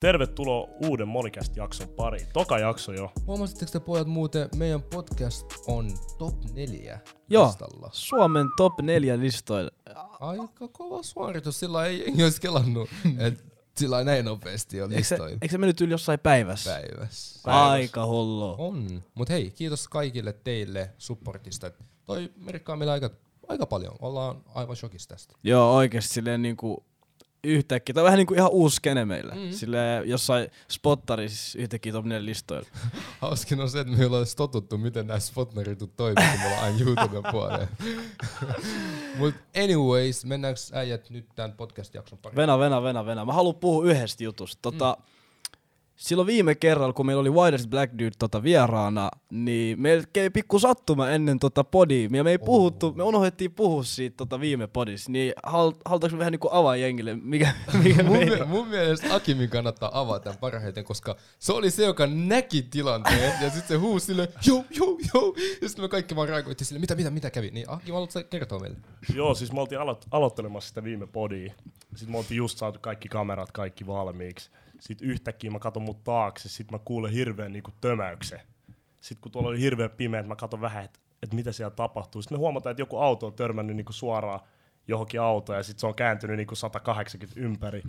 Tervetuloa uuden Monicast-jakson pariin. Toka jakso jo. Huomasitteko te pojat muuten, meidän podcast on top 4 Joo, listalla. Suomen top 4 listoilla. Aika kova suoritus, sillä ei jengi olisi kelannut, että sillä näin nopeasti on se, listoin eikö se mennyt yli jossain päivässä? päivässä. Aika hullu. On. Mut hei, kiitos kaikille teille supportista. Toi merkkaa meillä aika, aika paljon. Ollaan aivan shokissa tästä. Joo, oikeesti silleen niinku yhtäkkiä. Tämä on vähän niinku ihan uusi skene meille. Mm. Silleen jossain spottarissa yhtäkkiä top 4 listoilla. Hauskin on se, että me ollaan edes totuttu, miten nämä spotneritut toimii, kun me ollaan aina YouTuben puolella. Mut anyways, mennäänkö äijät nyt tämän podcast-jakson pariin? Venä, venä, venä, venä. Mä haluan puhua yhdestä jutusta. Tota, mm. Silloin viime kerralla, kun meillä oli Widest Black Dude tota vieraana, niin meillä kävi pikku sattuma ennen tota podia. Ja me ei puhuttu, me unohdettiin puhua siitä tota viime podissa. Niin hal, halutaanko me vähän niinku avaa jengille, mikä, mikä mun, meillä mie- mun mielestä Akimin kannattaa avata tämän parhaiten, koska se oli se, joka näki tilanteen ja sitten se huusi sille joo, joo, joo. Ja sitten me kaikki vaan reagoitiin sille, mitä, mitä, mitä kävi. Niin Akim, haluatko sä kertoa meille? Joo, siis me oltiin alo- aloittelemassa sitä viime podia. Sitten me oltiin just saatu kaikki kamerat, kaikki valmiiksi. Sitten yhtäkkiä mä katon mut taakse, sitten mä kuulen hirveän niinku tömäyksen. Sitten kun tuolla oli hirveän pimeä, mä katon vähän, että et mitä siellä tapahtuu. Sitten me huomataan, että joku auto on törmännyt niinku suoraan johonkin autoon ja sitten se on kääntynyt niinku 180 ympäri.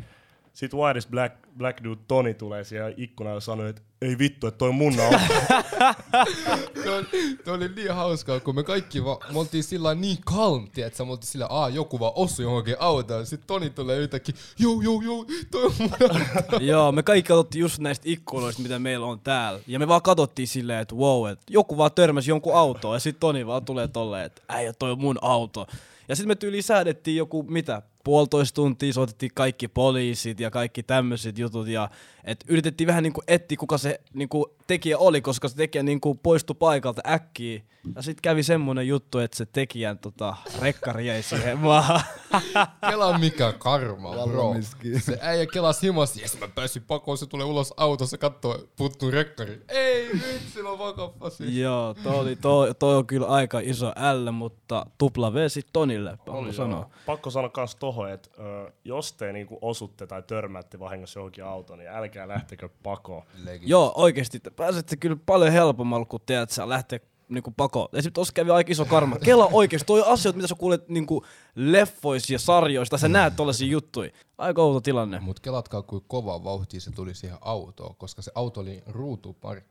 Sitten Wireless Black, Black Dude Toni tulee siellä ikkunaan ja sanoo, että ei vittu, että toi on mun auto. Tuo oli, oli niin hauskaa, kun me kaikki va, me oltiin sillä niin calm, että me oltiin sillä, aa, joku vaan osui johonkin autoon. Sitten Toni tulee yhtäkkiä, joo, joo, joo, toi on mun auto. Joo, me kaikki katsottiin just näistä ikkunoista, mitä meillä on täällä. Ja me vaan katsottiin silleen, että wow, että joku vaan törmäsi jonkun autoon. Ja sitten Toni vaan tulee tolleen, että äijä, toi on mun auto. Ja sitten me tyyli säädettiin joku, mitä, puolitoista tuntia, soitettiin kaikki poliisit ja kaikki tämmöiset jutut. Ja et yritettiin vähän niinku etsiä, kuka se niinku tekijä oli, koska se tekijä niinku poistui paikalta äkkiä. Ja sitten kävi semmonen juttu, että se tekijän tota, rekkari jäi siihen maahan. Kela mikä karma, bro. Se äijä kelas himossa, ja mä pääsin pakoon, se tulee ulos autossa kattoo, puuttuu rekkari. Ei vitsi, mä vakappasin. Joo, toi, oli, toi, toi on kyllä aika iso L, mutta tupla V sit Tonille, pakko Oli sanoa. joo. Pakko sanoa kans tohon, että ö, jos te niinku osutte tai törmäätte vahingossa johonkin autoon, niin älkää lähtekö pakoon. Joo, oikeesti, te pääsette kyllä paljon helpommalla, kun teet, sä lähtee niinku pakoon. Esimerkiksi tossa kävi aika iso karma. Kela oikeesti, toi asioita, mitä sä kuulet niinku leffoissa ja sarjoista, sä näet tollasia juttuja. Aika outo tilanne. Mut kelatkaa, kuin kova vauhti se tuli siihen autoon, koska se auto oli ruutu parkki, park,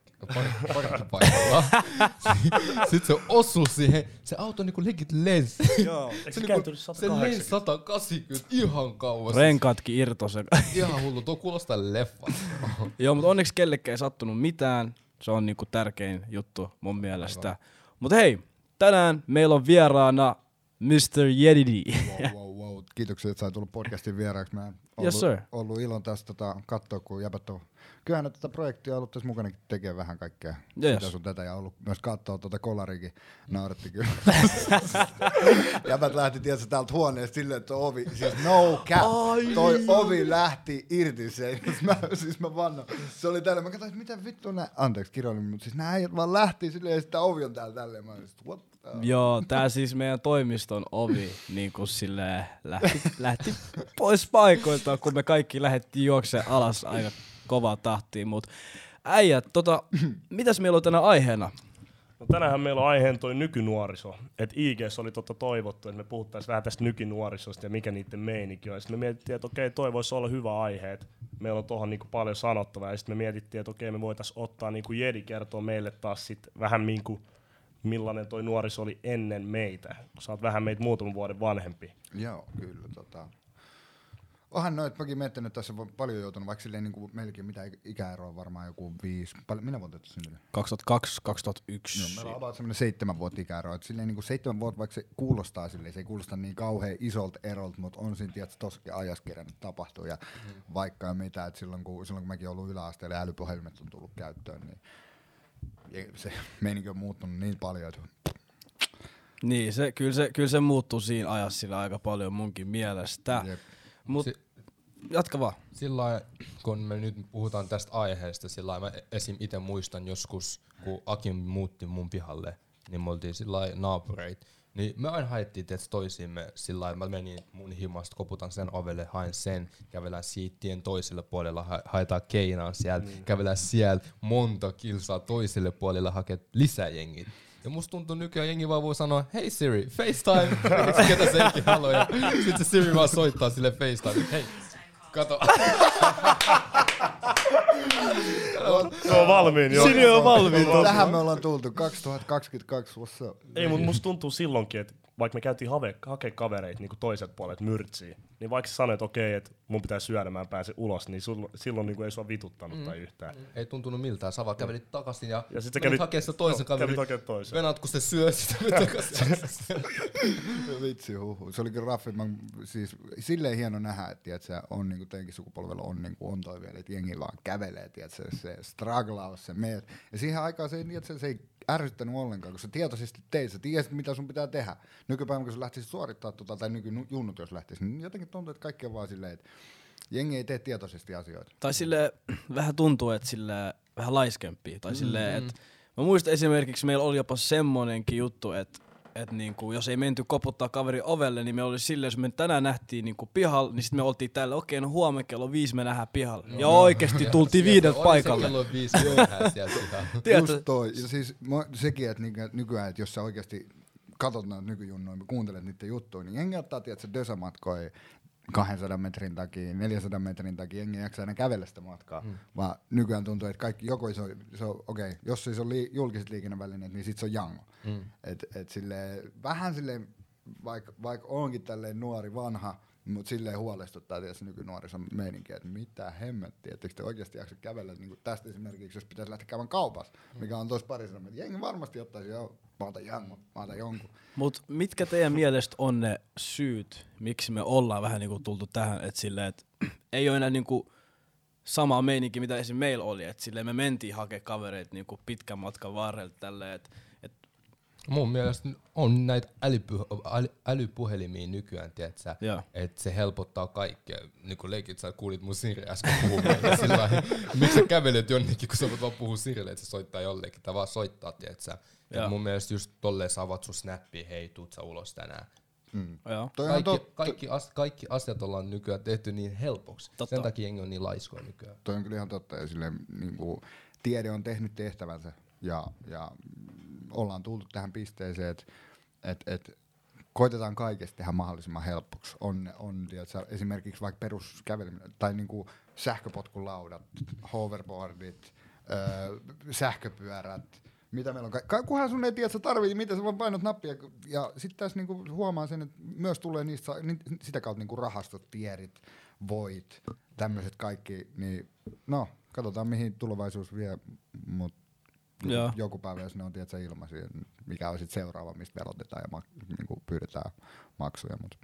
parkkipaikalla. Sitten se osui siihen, se auto niinku legit lensi. Joo. Se niinku- se 180? lensi 180 ihan kauas. Renkaatkin irtosi. Ihan hullu, tuo kuulostaa leffa. Joo, mutta onneksi kellekään ei sattunut mitään. Se on niinku tärkein juttu mun mielestä. Mutta hei, tänään meillä on vieraana Mr. Jedidi. Wow, wow, wow. Kiitoksia, että sait tulla podcastin vieraaksi. Mä ollut, Yes, sir. ollut ilon tästä tota, katsoa, kun jäbät on kyllähän tätä projektia ollut tässä mukana tekee vähän kaikkea Yes. sitä sun tätä ja ollut myös katsoa tuota kolarikin. Nauretti kyllä. jäbät lähti tietysti täältä huoneesta silleen, että ovi, siis no cap, toi ovi lähti irti se. Mä, siis mä vannon. Se oli tällä, mä katsoin, että mitä vittu nää, anteeksi kirjoilin, mutta siis nää äijät vaan lähti silleen ja sitten ovi on täällä tälleen. Mä olin, what Joo, tää siis meidän toimiston ovi niin kuin silleen lähti, lähti pois paikoilta, kun me kaikki lähdettiin juokseen alas aika kovaa tahtiin. Mut äijät, tota, mitäs meillä on tänä aiheena? No tänäänhän meillä on aiheen toi nykynuoriso. Et IGS oli totta toivottu, että me puhuttaisiin vähän tästä nykynuorisosta ja mikä niiden meininki on. Sitten me mietittiin, että okei, toi voisi olla hyvä aihe, että meillä on tuohon niinku paljon sanottavaa. Ja sitten me mietittiin, että okei, me voitaisiin ottaa niinku Jedi kertoa meille taas sit vähän niinku, millainen toi nuoriso oli ennen meitä. Kun sä oot vähän meitä muutaman vuoden vanhempi. Joo, kyllä. Tota. Onhan noit, mäkin miettinyt, että tässä on paljon joutunut, vaikka silleen niin kuin meilläkin mitä ikäeroa on varmaan joku viisi. Paljon, minä vuotta sinne? 2002, 2001. No, meillä on about semmoinen seitsemän vuotta ikäeroa. Et silleen niin kuin seitsemän vuotta, vaikka se kuulostaa silleen, se ei kuulosta niin kauhean isolta erolta, mutta on siinä tietysti tossakin ajassa kerännyt tapahtuu. Ja mm. vaikka ja mitä, että silloin kun, silloin kun mäkin ollut yläasteella ja älypuhelimet on tullut käyttöön, niin se meininki on muuttunut niin paljon, että Niin, se, kyllä, se, kyllä se muuttuu siinä ajassa sillä aika paljon munkin mielestä. Jep. Mut Si- jatka vaan. Sillä kun me nyt puhutaan tästä aiheesta, sillä mä esim. itse muistan joskus, kun Akim muutti mun pihalle, niin me oltiin sillä lailla naapureit. Niin me aina haettiin tietysti toisiimme sillä lailla, mä menin mun himasta, koputan sen ovelle, haen sen, kävelään siitä tien toiselle puolelle, ha- haetaan keinaa sieltä, mm. kävelään siellä monta kilsaa toiselle puolelle, hakee lisää jengit. Ja musta tuntuu nykyään jengi vaan voi sanoa, hei Siri, FaceTime, ketä senkin haluaa. Ja sit se Siri vaan soittaa sille FaceTime, hei, kato. Se on valmiin jo. Siri on valmiin. Tähän me ollaan tultu 2022, what's up? Ei, mutta musta tuntuu silloinkin, että vaikka me käytiin have, hakea kavereita niin toiset puolet myrtsiin, niin vaikka sä sanoit, että okei, että mun pitää syödä, mä en pääse ulos, niin sul, silloin niin ei sua vituttanut mm. tai yhtään. Ei tuntunut miltään, sä vaan kävelit takaisin ja, Ja sit sä kävit- hakee sitä toisen no, kaverin. kävit toisen. Venat, kun se syö sitä takaisin. Vitsi huhu. Se oli kyllä raffi. Mä, siis, silleen hieno nähdä, että se on niinku teidänkin sukupolvella on, niinku, on toi vielä, että jengi vaan kävelee, tiedät, se, se struglaus, se meet. Ja siihen aikaan se, ei- tiedät, se, se ei ärsyttänyt ollenkaan, kun sä tietoisesti teit, sä tiesit mitä sun pitää tehdä. Nykypäivänä kun sä lähtisit suorittaa tota, tai nykyjunnut jos lähtisi, niin jotenkin tuntuu, että kaikki on vaan silleen, että jengi ei tee tietoisesti asioita. Tai sille vähän tuntuu, että sille vähän laiskempia. Tai sille, että mä muistan esimerkiksi, meillä oli jopa semmonenkin juttu, että et niinku, jos ei menty koputtaa kaveri ovelle, niin me oli silleen, jos me tänään nähtiin niinku pihalla, niin sitten me oltiin täällä, okei, no huomenna kello viisi me nähdään pihalla. ja oikeesti tultiin viideltä paikalle. Oli se kello viisi sieltä ihan. Tiedätkö, Just toi. Ja siis mä, sekin, että nyky- nykyään, että jos sä oikeasti katot näitä nykyjunnoja, kuuntelet niiden juttuja, niin jengi ottaa, tiedätkö, dösamatkoja 200 metrin takia, 400 metrin takia, jengi jaksa enää kävellä sitä matkaa, mm. vaan nykyään tuntuu, että kaikki, joko se on, se on okei, okay, jos se on lii, julkiset liikennevälineet, niin sit se on jango. Mm. Et, et silleen, vähän silleen, vaikka vaik onkin tälleen nuori, vanha, mutta silleen huolestuttaa tietysti nykynuorison meininkiä, että mitä hemmettiä, että te oikeasti jaksa kävellä niin tästä esimerkiksi, jos pitäisi lähteä käymään kaupassa, mikä on tuossa parissa, että jengi varmasti ottaisi, joo, mä otan jangon, mä otan jonkun. Mut mitkä teidän mielestä on ne syyt, miksi me ollaan vähän niinku tultu tähän, että silleen, et ei ole enää niinku sama meininki, mitä esim. meillä oli, että silleen me mentiin hakemaan kavereita niinku pitkän matkan varrella tälleen, että et, Mun mielestä on näitä älypy- äly, älypuhelimia nykyään, Joo. että se helpottaa kaikkea. Niin kuin leikit, sä kuulit mun Siri äsken puhumaan, sillä miksi sä kävelet jonnekin, kun sä voit vaan puhua Sirille, että se soittaa jollekin, tai vaan soittaa, tiedätkö. Joo. mun mielestä just tolleen sä avat sun snappi, hei, tuut sä ulos tänään. joo. Toi on Kaikki, totta. kaikki, as, kaikki asiat ollaan nykyään tehty niin helpoksi. Totta. Sen takia jengi on niin laiskoja nykyään. Toi on kyllä ihan totta. Ja silleen, niin kuin, tiede on tehnyt tehtävänsä ja, ja mm, ollaan tultu tähän pisteeseen, että et, et, koitetaan kaikesta tehdä mahdollisimman helpoksi. On, on tiedätkö, esimerkiksi vaikka peruskäveleminen tai niin kuin sähköpotkulaudat, hoverboardit, öö, sähköpyörät, mitä meillä on. Kunhan sun ei tiedä, että sä tarvii, mitä sä vaan painat nappia. Ja sitten tässä niinku huomaa sen, että myös tulee niistä, sitä kautta niinku rahastot, tierit, voit, tämmöiset kaikki. Niin, no, katsotaan mihin tulevaisuus vie, mutta Joo. joku päivä, jos ne on tiedätkö, ilmaisia, mikä on sitten seuraava, mistä velotetaan ja mak- niinku pyydetään maksuja. Mut.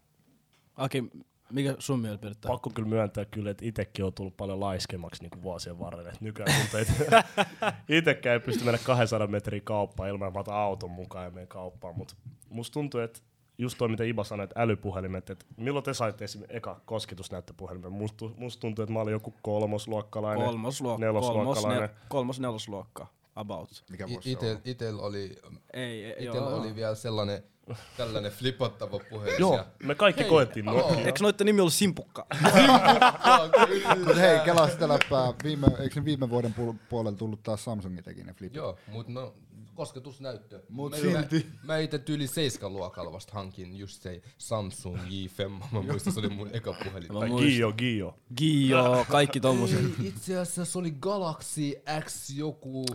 Aki, mikä sun mielipide? Pakko kyllä myöntää kyllä, että itsekin on tullut paljon laiskemmaksi niin vuosien varrella. Et nykyään tuntuu, että itsekään ei pysty mennä 200 metriä kauppaan ilman, että auton mukaan ja menen kauppaan. Mutta musta tuntuu, että just toi, mitä Iba sanoi, että älypuhelimet, että milloin te saitte esimerkiksi eka kosketusnäyttöpuhelimen? Musta, musta tuntuu, että mä olin joku kolmosluokkalainen, Kolmosluokka, kolmos, nelosluokkalainen. ne, kolmos nelosluokka, about. Mikä vuosi se Itel, on? itel oli, Ei, ei joo. oli vielä sellainen, tällainen flipattava puhelin. Joo, me kaikki Hei, koettiin. Nokia. Eikö noitten nimi ollut Simpukka? Mut hei, kelaa sitä läppää. Viime, eikö viime vuoden puol- puolella tullut taas Samsungin teki ne flipit? Joo, mutta no, kosketusnäyttö. Mut mä, silti. Mä, mä itse tyyli 7 luokalla vasta hankin just se Samsung J5. Mä muistan, se oli mun eka puhelin. Mä Tai. Gio, Gio. Gio, kaikki tommoset. Ei, itse asiassa se oli Galaxy X joku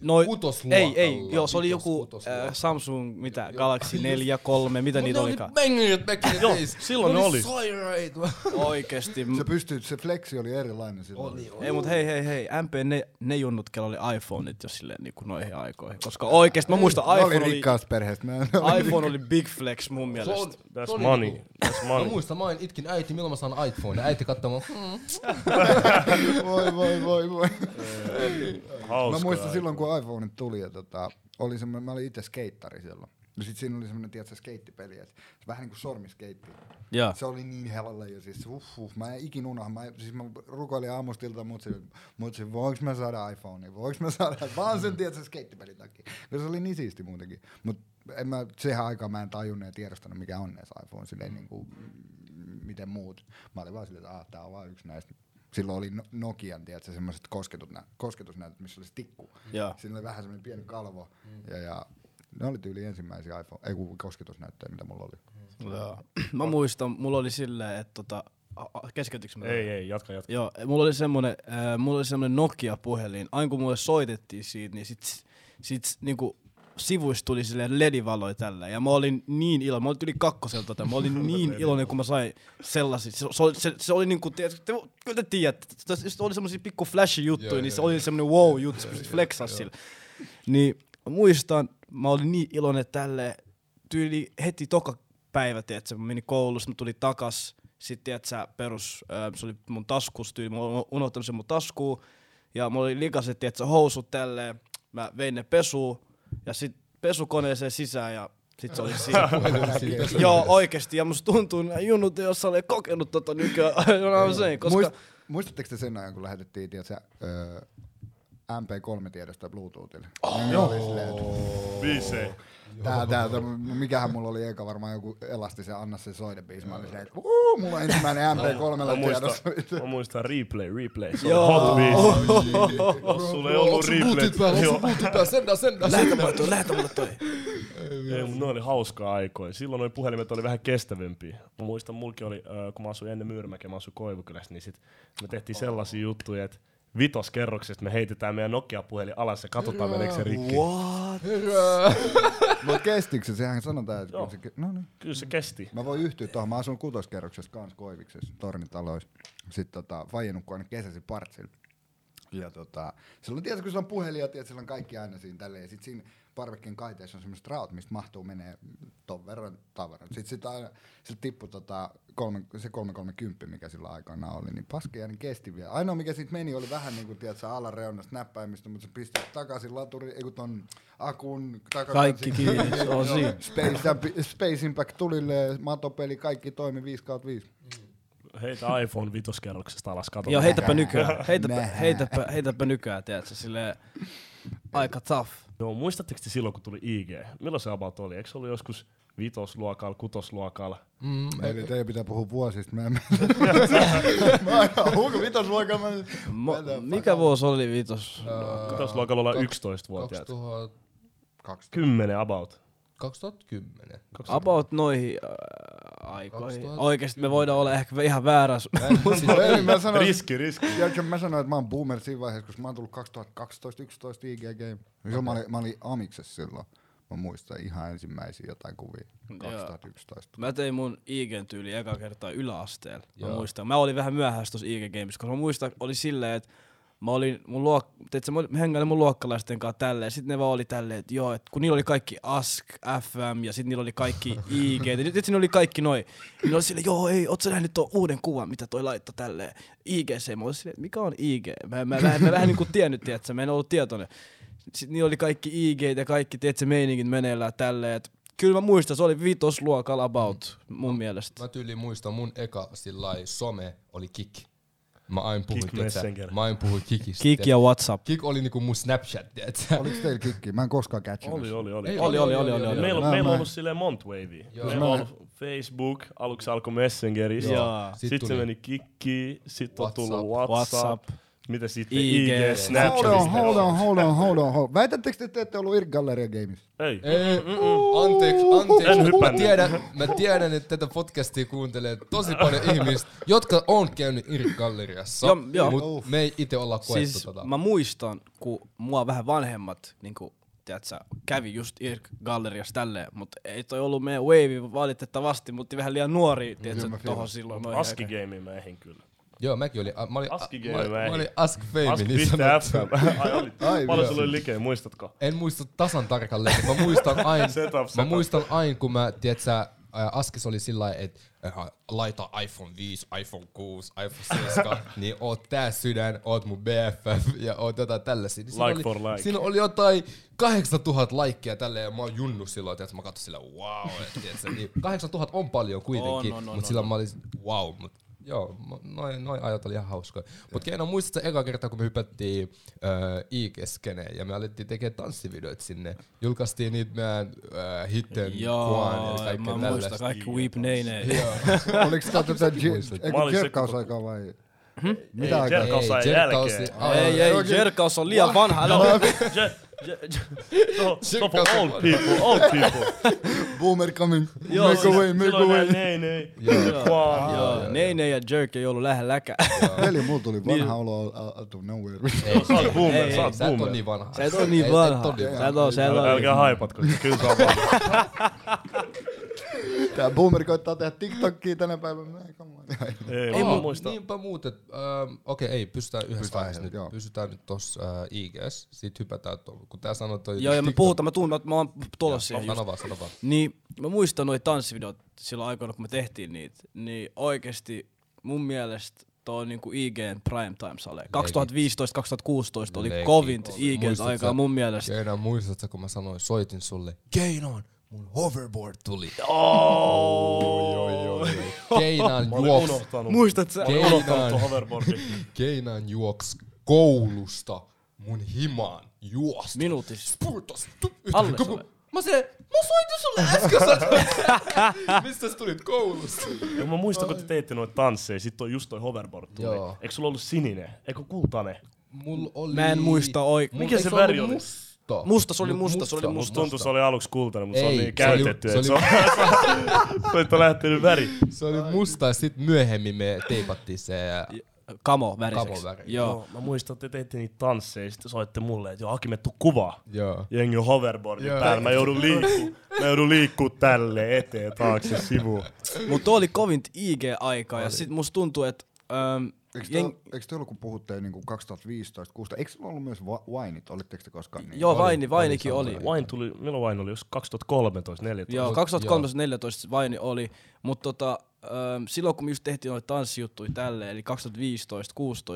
Noi, kutosluokalla. ei, ei, joo, se oli joku äh, Samsung, mitä, Galaxy 4, 3, mitä Mut niitä ne oli olikaan. bangerit back in the Joo, days. silloin ne oli. Sairaita. Oikeesti. Se pystyy, se flexi oli erilainen silloin. Oli, oli. Ei mut hei hei hei, MP ne, ne junnut, kello oli iPhoneit jo silleen niinku noihin aikoihin. Koska oikeesti mä muistan Ne oli iPhone oli, rikkaasta perheestä. Mä iPhone oli big flex mun on- mielestä. se That's oli money. niinku- That's Mä money. muistan, mä itkin äiti, milloin mä saan iPhone. Ja äiti katsoo mua, hmm, voi, voi, voi, voi. Mä muistan silloin, kun iPhone tuli, ja tota, oli semmoinen, mä olin itse skeittari silloin. No sit siinä oli semmonen, tiedätkö, skeittipeli, että vähän niinku sormiskeitti. Joo. Se oli niin helalle jo, siis uff, uff, mä en ikin unohda, mä, siis mä rukoilin aamustilta mutsi, mutsi, voinko mä saada iPhone, voinko mä saada, vaan sen tiedätkö, skeittipelin takia, koska se oli niin siisti muutenkin, mut en mä, siihen aikaan mä en tajunnut ja tiedostanut mikä on edes iPhone, silleen niinku, mm, miten muut. Mä olin vaan silleen, että ah, tää on vaan yksi näistä. Silloin oli No- Nokian, tiedätkö, semmoiset kosketusnä, kosketusnäytöt, missä oli se tikku. Joo. Siinä oli vähän semmoinen pieni kalvo. Ja, ja ne oli tyyli ensimmäisiä iPhone, ei kun kosketusnäyttöjä, mitä mulla oli. Joo. Mä muistan, mulla oli silleen, että tota, keskeytinkö mä? Ei, ei, jatka, jatka. Joo, mulla oli semmonen, äh, mulla oli semmonen Nokia-puhelin. Aina kun mulle soitettiin siitä, niin sit, sit niinku sivuista tuli silleen ledivaloja tällä. Ja mä olin niin iloinen, mä olin yli kakkoselta, tota, mä olin niin iloinen, kun mä sain sellaisia. Se, se, oli, se, se oli niinku, tiedät, te, kyllä te tiedätte, se, oli semmosia pikku flash juttuja, Joo, niin joo, se oli semmonen wow juttu, se flexasi sillä. Niin mä muistan, mä olin niin iloinen tälle tyyli heti toka päivä, tiedätkö, mä menin koulusta, mä tulin takas, sitten tiedätkö, perus, äh, se oli mun taskus tyyli, mä olin unohtanut sen mun taskuun, ja mulla oli likaset, tiedätkö, housut tälleen, mä vein ne pesuun, ja sit pesukoneeseen sisään, ja sit se oli siinä. Joo, oikeesti, ja musta tuntuu, että junnut ei ole ole kokenut tota nykyään, saying, koska... Muist, muistatteko te sen ajan, kun lähetettiin, tiedätkö, öö, MP3-tiedosta Bluetoothille? Oh, joo. Biisei. tää, tää, tää, mikähän mulla oli eka varmaan joku elastisen Anna se soidebiisi. Mä olin silleen, että uu, mulla on ensimmäinen Mä MP3 tiedossa. muistan, mä muistan replay, replay. Se oli hot biisi. Jos sulla ei ollut Onks replay. bootit päällä? Onks bootit päällä? Senda, senda, Lähetä mulle toi, lähetä mulle toi. Ei, mutta ne oli hauskaa aikoja. Silloin nuo puhelimet oli vähän kestävämpiä. Mä muistan, mulki oli, kun mä asuin ennen Myyrmäkeä, mä asuin Koivukylässä, niin sit me tehtiin sellaisia juttuja, että vitoskerroksesta me heitetään meidän Nokia-puhelin alas ja katsotaan meneekö se rikki. What? Herää. Mut kestikö se? Sehän sanotaan, että Joo. se, ke- no niin. Kyllä se kesti. Mä voin yhtyä tuohon. Mä asun kutoskerroksessa kans Koiviksessa, tornitaloissa. Sitten tota, Faija nukkuu aina kesäsi partsilla. Ja tota, silloin tiedätkö, kun se on puhelin ja tiedät, sillä on kaikki aina siinä tälleen. Ja sit siinä parvekkeen kaiteessa on semmoiset raot, mistä mahtuu menee ton verran tavaraa. Sitten sit aina, sit tippui tota, kolme, se 330, mikä sillä aikana oli, niin paskeja niin kesti vielä. Ainoa mikä siitä meni oli vähän niin kuin, tiedät, alareunasta näppäimistä, mutta se pisti takaisin laturi, ei kun ton akun takaisin. Kaikki kiinni, se on siinä. Space, Space Impact tulille, matopeli, kaikki toimi 5 kautta 5. Heitä iPhone vitoskerroksesta alas, katsotaan. Joo, heitäpä nykyään. Heitäpä, heitäpä, heitäpä nykyään, tiedätkö, silleen aika tough. Joo, muistatteko te silloin, kun tuli IG? Milloin se about oli? Eikö se ollut joskus vitosluokalla, kutosluokalla? Mm, Eli teidän pitää puhua vuosista. Mä en Mä aina huuko vitosluokan. Mä... Mo- mikä vuosi oli vitos? Vitosluokalla ollaan kak- 11-vuotiaat. 2000, 10 about. 2010. About noihin äh, aikoihin. 2000. Oikeesti me voidaan olla ehkä ihan väärässä. Ei, mä sanoin, Riski, riski. Tiedätkö, mä sanoin, että mä oon boomer siinä vaiheessa, koska mä oon tullut 2012-11 IG Game. Silloin mä olin, mä olin Amiksessa silloin. Mä muistan ihan ensimmäisiä jotain kuvia. 2011. Mä tein mun IGn tyyli eka kertaa yläasteella. Mä Joo. muistan. Mä olin vähän myöhässä tossa IG Games, koska mä muistan, oli silleen, että mä olin mun luok... Teetkö, mä mä hengailin mun luokkalaisten kanssa tälleen. Sitten ne vaan oli tälleen, että joo, että kun niillä oli kaikki Ask, FM ja sitten niillä oli kaikki IG. Ja nyt, siinä oli kaikki noin. Niin oli silleen, joo, ei, oot sä nähnyt tuon uuden kuvan, mitä toi laittoi tälleen IGC. Mä olin silleen, että mikä on IG? Mä, mä, mä, mä vähän niinku tiennyt, tiedätkö, mä en ollut tietoinen. Sitten niillä oli kaikki IG ja kaikki, tiedätkö, meiningit meneillään tälleen, että Kyllä mä muistan, se oli vitosluokalla about mun mielestä. Mä tyyliin muistan, mun eka sillai some oli Kik. Mä aina puhuin, tiiätsä, Messenger. mä aina puhuin Kikistä. Kik ja Whatsapp. Kik oli niinku mun Snapchat, tiiätsä. Oliko teillä kikki? Mä en koskaan catchinut. Oli, oli, oli. Ei, Oli, oli, oli, oli, oli. Meillä, on, meillä on ollut silleen monta. Meillä on ollut Facebook, aluksi alkoi Messengeristä. Sitten Sit se meni Kikki, sitten on tullut WhatsApp. WhatsApp. Mitä sitten? IG, IG, Hold on, Snapchatista. hold on, hold on, hold on, hold on. Väitättekö te, että te ette ollut Irk Galleria Games? Ei. Ei, anteeksi, anteeksi. En Mä tiedän, mä tiedän, että tätä podcastia kuuntelee tosi paljon ihmistä, jotka on käynyt Irik Galleriassa, mutta me ei itse olla koettu Siis tota. mä muistan, kun mua vähän vanhemmat niin kuin, tiedätkö, kävi just Irk Galleriassa tälleen, mutta ei toi ollut meidän wave valitettavasti, mutta vähän liian nuori, tiedätkö, tohon silloin. Aski. Gameen mä ehin kyllä. Joo, mäkin olin, mä olin, Aski mä, mä olin. Ask Fame, niin sanottu. Ask.fm. Ai oli. Ai, Paljon sulla oli likeä, muistatko? En muista tasan tarkalleen, mutta mä muistan aina, Setup, mä muistan aina, kun mä, tiedätkö, ää, Askis oli sillä lailla, että äh, laita iPhone 5, iPhone 6, iPhone 7, niin oot tää sydän, oot mun BFF ja oot jotain tällaisia. Niin siinä Like oli, for like. Siinä oli jotain 8000 laikkia tälleen ja mä oon junnu silloin, että mä katsoin sillä wow, et, tiiätkö, niin 8000 on paljon kuitenkin, On, on, on, mutta on, silloin on. mä olin wow, mut Joo, noin noi ajat oli ihan hauskoja. Mut Keino, muistatko eka kertaa, kun me hypättiin äh, IG-skeneen ja me alettiin tekemään tanssivideoita sinne. Julkaistiin niitä meidän äh, hitten Joo, kuaan ja mä kaikkea muistan tällaista. kaikki Weep. Joo. Oliko tämä tätä muistat? Mä se, jerkkausaikaa vai? Ei, Mitä aikaa? jerkkaus Ei, jerkkaus- jälkeen. Ei, ei. Jerkaus on liian vanha. No, so for old people, old people. Boomer coming. Joo, make away, make away. nei, nei. Joo. Joo, Nene ja Jerk ei ollut lähellä läkä. Veli, mulla tuli vanha olo out- of nowhere. Ei, Sä oot boomer, Ei, sä oot sä et oo boomer. niin vanha. Sä et oo niin vanha. Sä et oo, sä et oo. Älkää haipatko, kyllä se on vanha. Tää boomer koittaa tehdä TikTokia tänä päivänä. Ei. Ei, mut muistan. niinpä muuten. Ähm, Okei, ei, pysytään yhdessä Pysytään vaiheessa nyt. joo. Pysytään nyt tossa äh, IGS. Sitten hypätään, to, kun tää sanoi toi Joo, ja me puhutaan, mä tuun, mä, mä oon tulossa siihen just. Sano vaan, sano vaan. Niin, mä muistan noi tanssivideot silloin aikoina, kun me tehtiin niitä, niin oikeesti mun mielestä toi on niinku IGN prime time sale. 2015-2016 oli Legit. kovin Oli. IGN aikaa mun mielestä. Keinaan muistatko, kun mä sanoin, soitin sulle, Keinon, mun hoverboard tuli. Oh. Juoks. Muistat sä? Keinaan. Keinaan juoks koulusta mun himaan juosta. Minuutissa. Spurtas. tu- Alle sulle. Mä se, mä soitin sulle äsken, sä Mistä sä tulit koulusta? Ja mä muistan, kun te teitte noita tansseja, sit toi just toi hoverboard tuli. Joo. Eikö sulla ollut sininen? Eikö kultainen? Mulla oli... Mä en muista oikein. Mikä se väri oli? Musta. Musta, se oli Mu- musta, se oli Musta tuntui, se oli aluksi kultainen, mutta se on Ei, niin se oli- käytetty, se että se oli- on... Se on lähtenyt väri. Se oli musta ja sit myöhemmin me teipattiin se ja Kamo väriseksi. Kamo väri. Joo. Joo, mä muistan, että te teitte niitä tansseja, ja sitten soitte mulle, että joo, Aki, me tuu kuvaa. Joo. Jengi on hoverboardin Joo. päällä, mä joudun liikkuu, mä joudun liikkuu tälle eteen, taakse, sivuun. Mut toi oli kovin IG-aikaa ja sit musta tuntuu, että ähm, Eikö jeng... te, eikö te ollut, kun puhutte niin 2015 16 eikö se ollut myös Wineit? Olitteko te koskaan niin? Joo, Vaini, oli Vainikin oli. Wine tuli, milloin Wine oli? Jos 2013, 14. Joo, Mut- 2013-2014 Vaini oli, mutta tota, ähm, silloin kun me just tehtiin noita tanssijuttuja tälleen, eli 2015-16,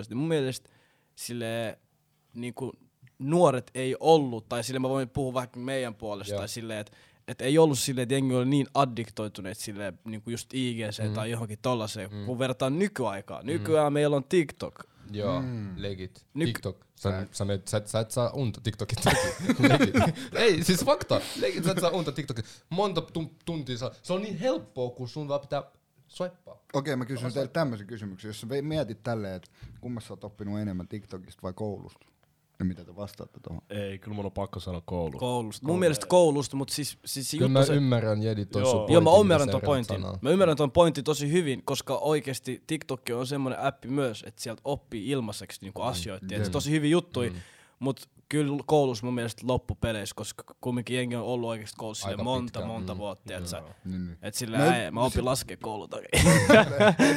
niin mun mielestä sille niinku nuoret ei ollut, tai sille mä voin puhua vaikka meidän puolesta, Joo. tai silleen, että et ei ollut silleen, että jengi oli niin addiktoituneet silleen, niinku just IGC mm. tai johonkin tollaseen, mm. kun verrataan nykyaikaan. Nykyään meillä on TikTok. Joo, mm. legit. Nyk- TikTok. Sä, sä, meet, sä, et- sä et saa unta TikTokin legit. Ei, siis fakta. Legit, sä et saa unta TikTokin. Monta tun- tuntia saa. Se on niin helppoa, kun sun vaan pitää swipeaa. Okei, mä kysyn teille tämmöisen kysymyksen. Jos sä mietit tälleen, että kummassa sä oot oppinut enemmän TikTokista vai koulusta? Ja mitä te vastaatte tuohon? Ei, kyllä mun on pakko sanoa koulu. Koulusta. Mun mielestä koulusta, mutta siis, siis se Kyllä juttu mä se... ymmärrän Jedi toi Joo. sun Joo, Joo, mä ymmärrän ton pointin. sanoa. Mä ymmärrän ton pointin tosi hyvin, koska oikeesti TikTok on semmonen appi myös, että sieltä oppii ilmaiseksi niinku asioita. Mm, tosi hyviä juttuja, mm. mut kyllä koulussa mun mielestä loppupeleissä, koska kumminkin jengi on ollut oikeesti koulussa Aika monta, pitkään, monta mm. vuotta, mm. Niin, niin. Et sillä No, no, mä opin laskea koulutakin.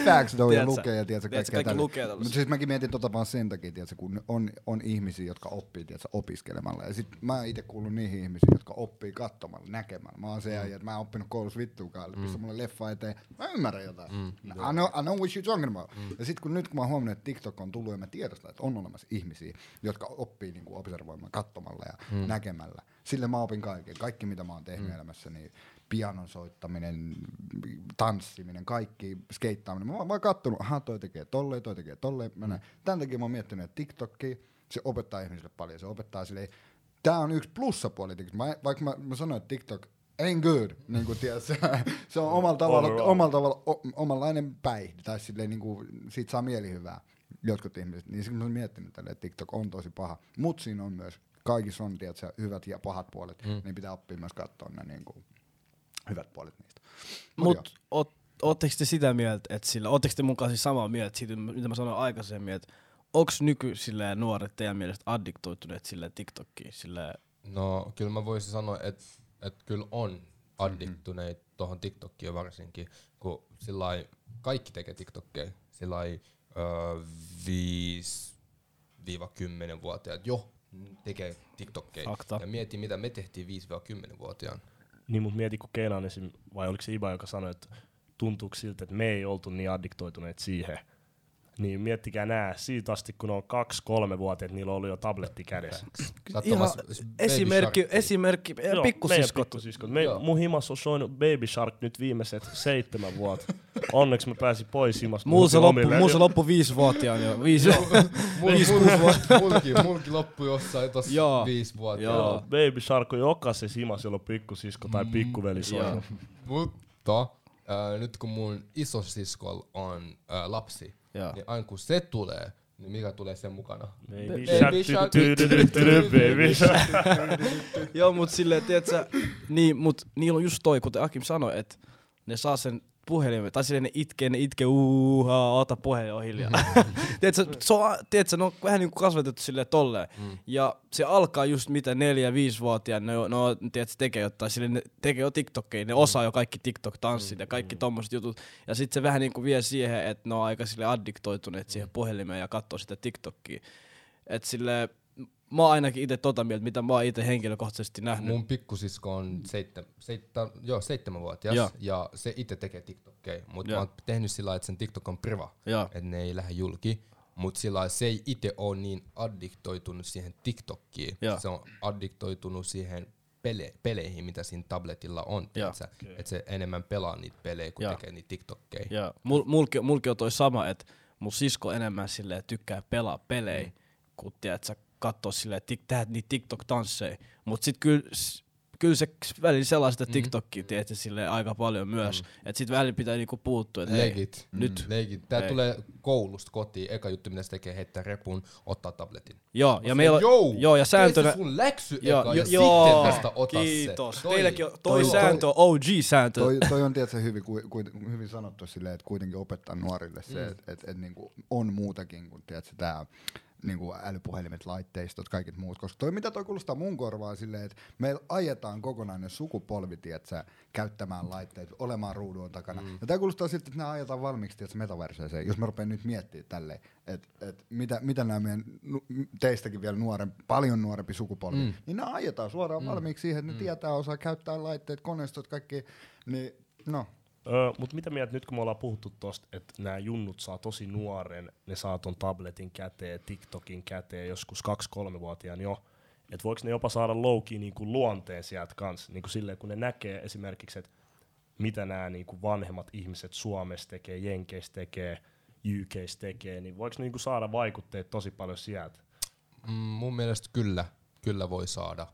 Facts though, ja lukee ja tiedätkö, Tiedätkö, kaikkea kaikki lukee tällaista. Mutta siis mäkin mietin tota vaan sen takia, tiedätkö, kun on, on ihmisiä, jotka oppii tiedätkö, opiskelemalla. Ja sit mä itse kuulun niihin ihmisiin, jotka oppii katsomalla, näkemällä. Mä oon se äijä, että mä en oppinut koulussa vittuukaan. Mm. Pistä mulle leffa eteen, mä ymmärrän jotain. Mm. I, know, I know what you're talking about. Mm. Ja sit kun nyt kun mä oon huomannut, että TikTok on tullut ja mä tiedostan, että on olemassa ihmisiä, jotka oppii niin kuin observoimaan, katsomalla ja mm. näkemällä. Sille mä opin kaiken. Kaikki mitä mä oon tehnyt mm. elämässä, niin pianon soittaminen, tanssiminen, kaikki, skeittaaminen. Mä oon vaan kattonut, aha toi tekee tolleen, toi tekee tolleen. Mä näin. Tän takia mä oon miettinyt, että TikTokki, se opettaa ihmisille paljon. Se opettaa silleen, tää on yksi plussapuoli. Mä, vaikka mä, mä sanoin, että TikTok ain't good, niin kuin tiedät, se, se on omalla tavalla, omalla tavalla o, omanlainen päihde, tai silleen niin kuin, siitä saa mielihyvää jotkut ihmiset. Niin sitten mä oon miettinyt tälleen, että TikTok on tosi paha, mutta siinä on myös, kaikissa on tiedät, hyvät ja pahat puolet, mm. niin pitää oppia myös katsoa ne niin kuin, hyvät puolet niistä. Mut Mut oot, ootteko te sitä mieltä, että sillä, ootteko te mukaan siis samaa mieltä siitä, mitä mä sanoin aikaisemmin, että onks nyky silleen, nuoret teidän mielestä addiktoituneet sille TikTokkiin? Silleen, No, kyllä mä voisin sanoa, että et kyllä on addiktuneet mm-hmm. tuohon TikTokkiin varsinkin, kun sillä kaikki tekee TikTokkeja, sillä lailla, öö, 5-10-vuotiaat jo tekee TikTokkeja. Fakta. Ja mieti, mitä me tehtiin 5-10-vuotiaan. Niin, mutta mieti, kun Keinan esim, vai oliko se Iba, joka sanoi, että tuntuuko siltä, että me ei oltu niin addiktoituneet siihen. Niin miettikää nää, siitä asti kun ne on kaksi-kolme-vuotiaat, niillä on ollut jo tabletti kädessä. Ihan esimerkki, esimerkki, Joo, pikkusiskot. Pikkusiskot. Me, Joo. mun himas on soinut Baby Shark nyt viimeiset seitsemän vuotta. Onneksi mä pääsin pois himasta. Mulla se, loppu, mulla se loppu viisivuotiaan jo. Viisi. Mul, mul, mulki, mulki loppui jossain tossa Joo. viisi vuotta. Joo. Baby Shark on jokaisessa himas, jolla on pikkusisko tai pikkuveli soinut. Mutta äh, nyt kun mun isosiskoll on äh, lapsi, Joo. niin aina kun se tulee, niin mikä tulee sen mukana? Baby Baby Shark, Baby Shark. Joo, mut silleen, tiedätkö, niin, mut niillä on just toi, kuten Akim sanoi, että ne saa sen puhelimen, tai silleen ne itkee, ne itkee, uuhaa, ota puhelin on hiljaa. tiedätkö, se on, tiedätkö, ne on vähän niinku kasvatettu silleen tolleen. Mm. Ja se alkaa just mitä neljä, viisi vuotiaan, ne, on, tiedätkö, tekee jotain, silleen ne tekee jo TikTokkeja, ne osaa jo kaikki TikTok-tanssit ja kaikki tommoset jutut. Ja sitten se vähän niinku vie siihen, että ne on aika sille addiktoituneet siihen puhelimeen ja katsoo sitä TikTokia. Että sille mä oon ainakin itse tota mieltä, mitä mä oon itse henkilökohtaisesti nähnyt. Mun pikkusisko on seitsemän, seitsemän, joo, seitsemänvuotias Joo. ja se itse tekee TikTokkeja, mutta mä oon tehnyt sillä lailla, että sen TikTok on priva, että ne ei lähde julki. Mutta sillä lailla se ei itse ole niin addiktoitunut siihen TikTokkiin. Joo. Se on addiktoitunut siihen pele, peleihin, mitä siinä tabletilla on. Joo. Että se enemmän pelaa niitä pelejä, kuin Joo. tekee niitä TikTokkeja. Ja mul, mulki, mulki on toi sama, että mun sisko enemmän silleen tykkää pelaa pelejä, mm. kun tiedät, sä kattoo silleen, tik, tehdä niitä TikTok-tansseja. Mut sit kyllä kyllä se välillä sellaista TikTokia, mm. tiedätkö, silleen aika paljon myös. Mm. Että sit välillä pitää niinku puuttua, että hei, Legit. nyt. Legit. Tää Ei. tulee koulusta kotiin. Eka juttu, mitä se tekee, heittää repun, ottaa tabletin. Joo, ja Mä meillä on, sanoin, joo, ja sääntönä, tee se sun läksy joo, eka, jo, ja joo, sitten vasta ota kiitos. se. Teilläkin on, toi, toi- sääntö on OG-sääntö. Toi, toi on tietysti hyvin, ku, ku, hyvin sanottu silleen, että kuitenkin opettaa nuorille se, Mm. että et, et, niinku on muutakin kuin tiedätkö, tää niinku älypuhelimet, laitteistot, kaiket muut. Koska toi, mitä toi kuulostaa mun korvaan silleen, että meillä ajetaan kokonainen sukupolvi, tiedätkö, käyttämään laitteita, olemaan ruudun takana. Mm. Ja tää kuulostaa siltä, että nämä ajetaan valmiiksi, tiedätkö, metaverseeseen. Jos mä rupean nyt miettimään tälleen, että et mitä, mitä nämä meidän teistäkin vielä nuorempi, paljon nuorempi sukupolvi, mm. niin nämä ajetaan suoraan mm. valmiiksi siihen, että ne mm. tietää, osaa käyttää laitteet, koneistot, kaikki, niin no, Öö, mutta mitä mieltä nyt kun me ollaan puhuttu tosta, että nämä junnut saa tosi nuoren, ne saa ton tabletin käteen, TikTokin käteen, joskus 2-3-vuotiaan jo, että voiko ne jopa saada loukiin niinku luonteen sieltä kanssa, niinku silleen kun ne näkee esimerkiksi, että mitä nämä niinku vanhemmat ihmiset Suomessa tekee, Jenkeissä tekee, UKissa tekee, niin voiko ne niinku saada vaikutteet tosi paljon sieltä? Mm, mun mielestä kyllä, kyllä voi saada.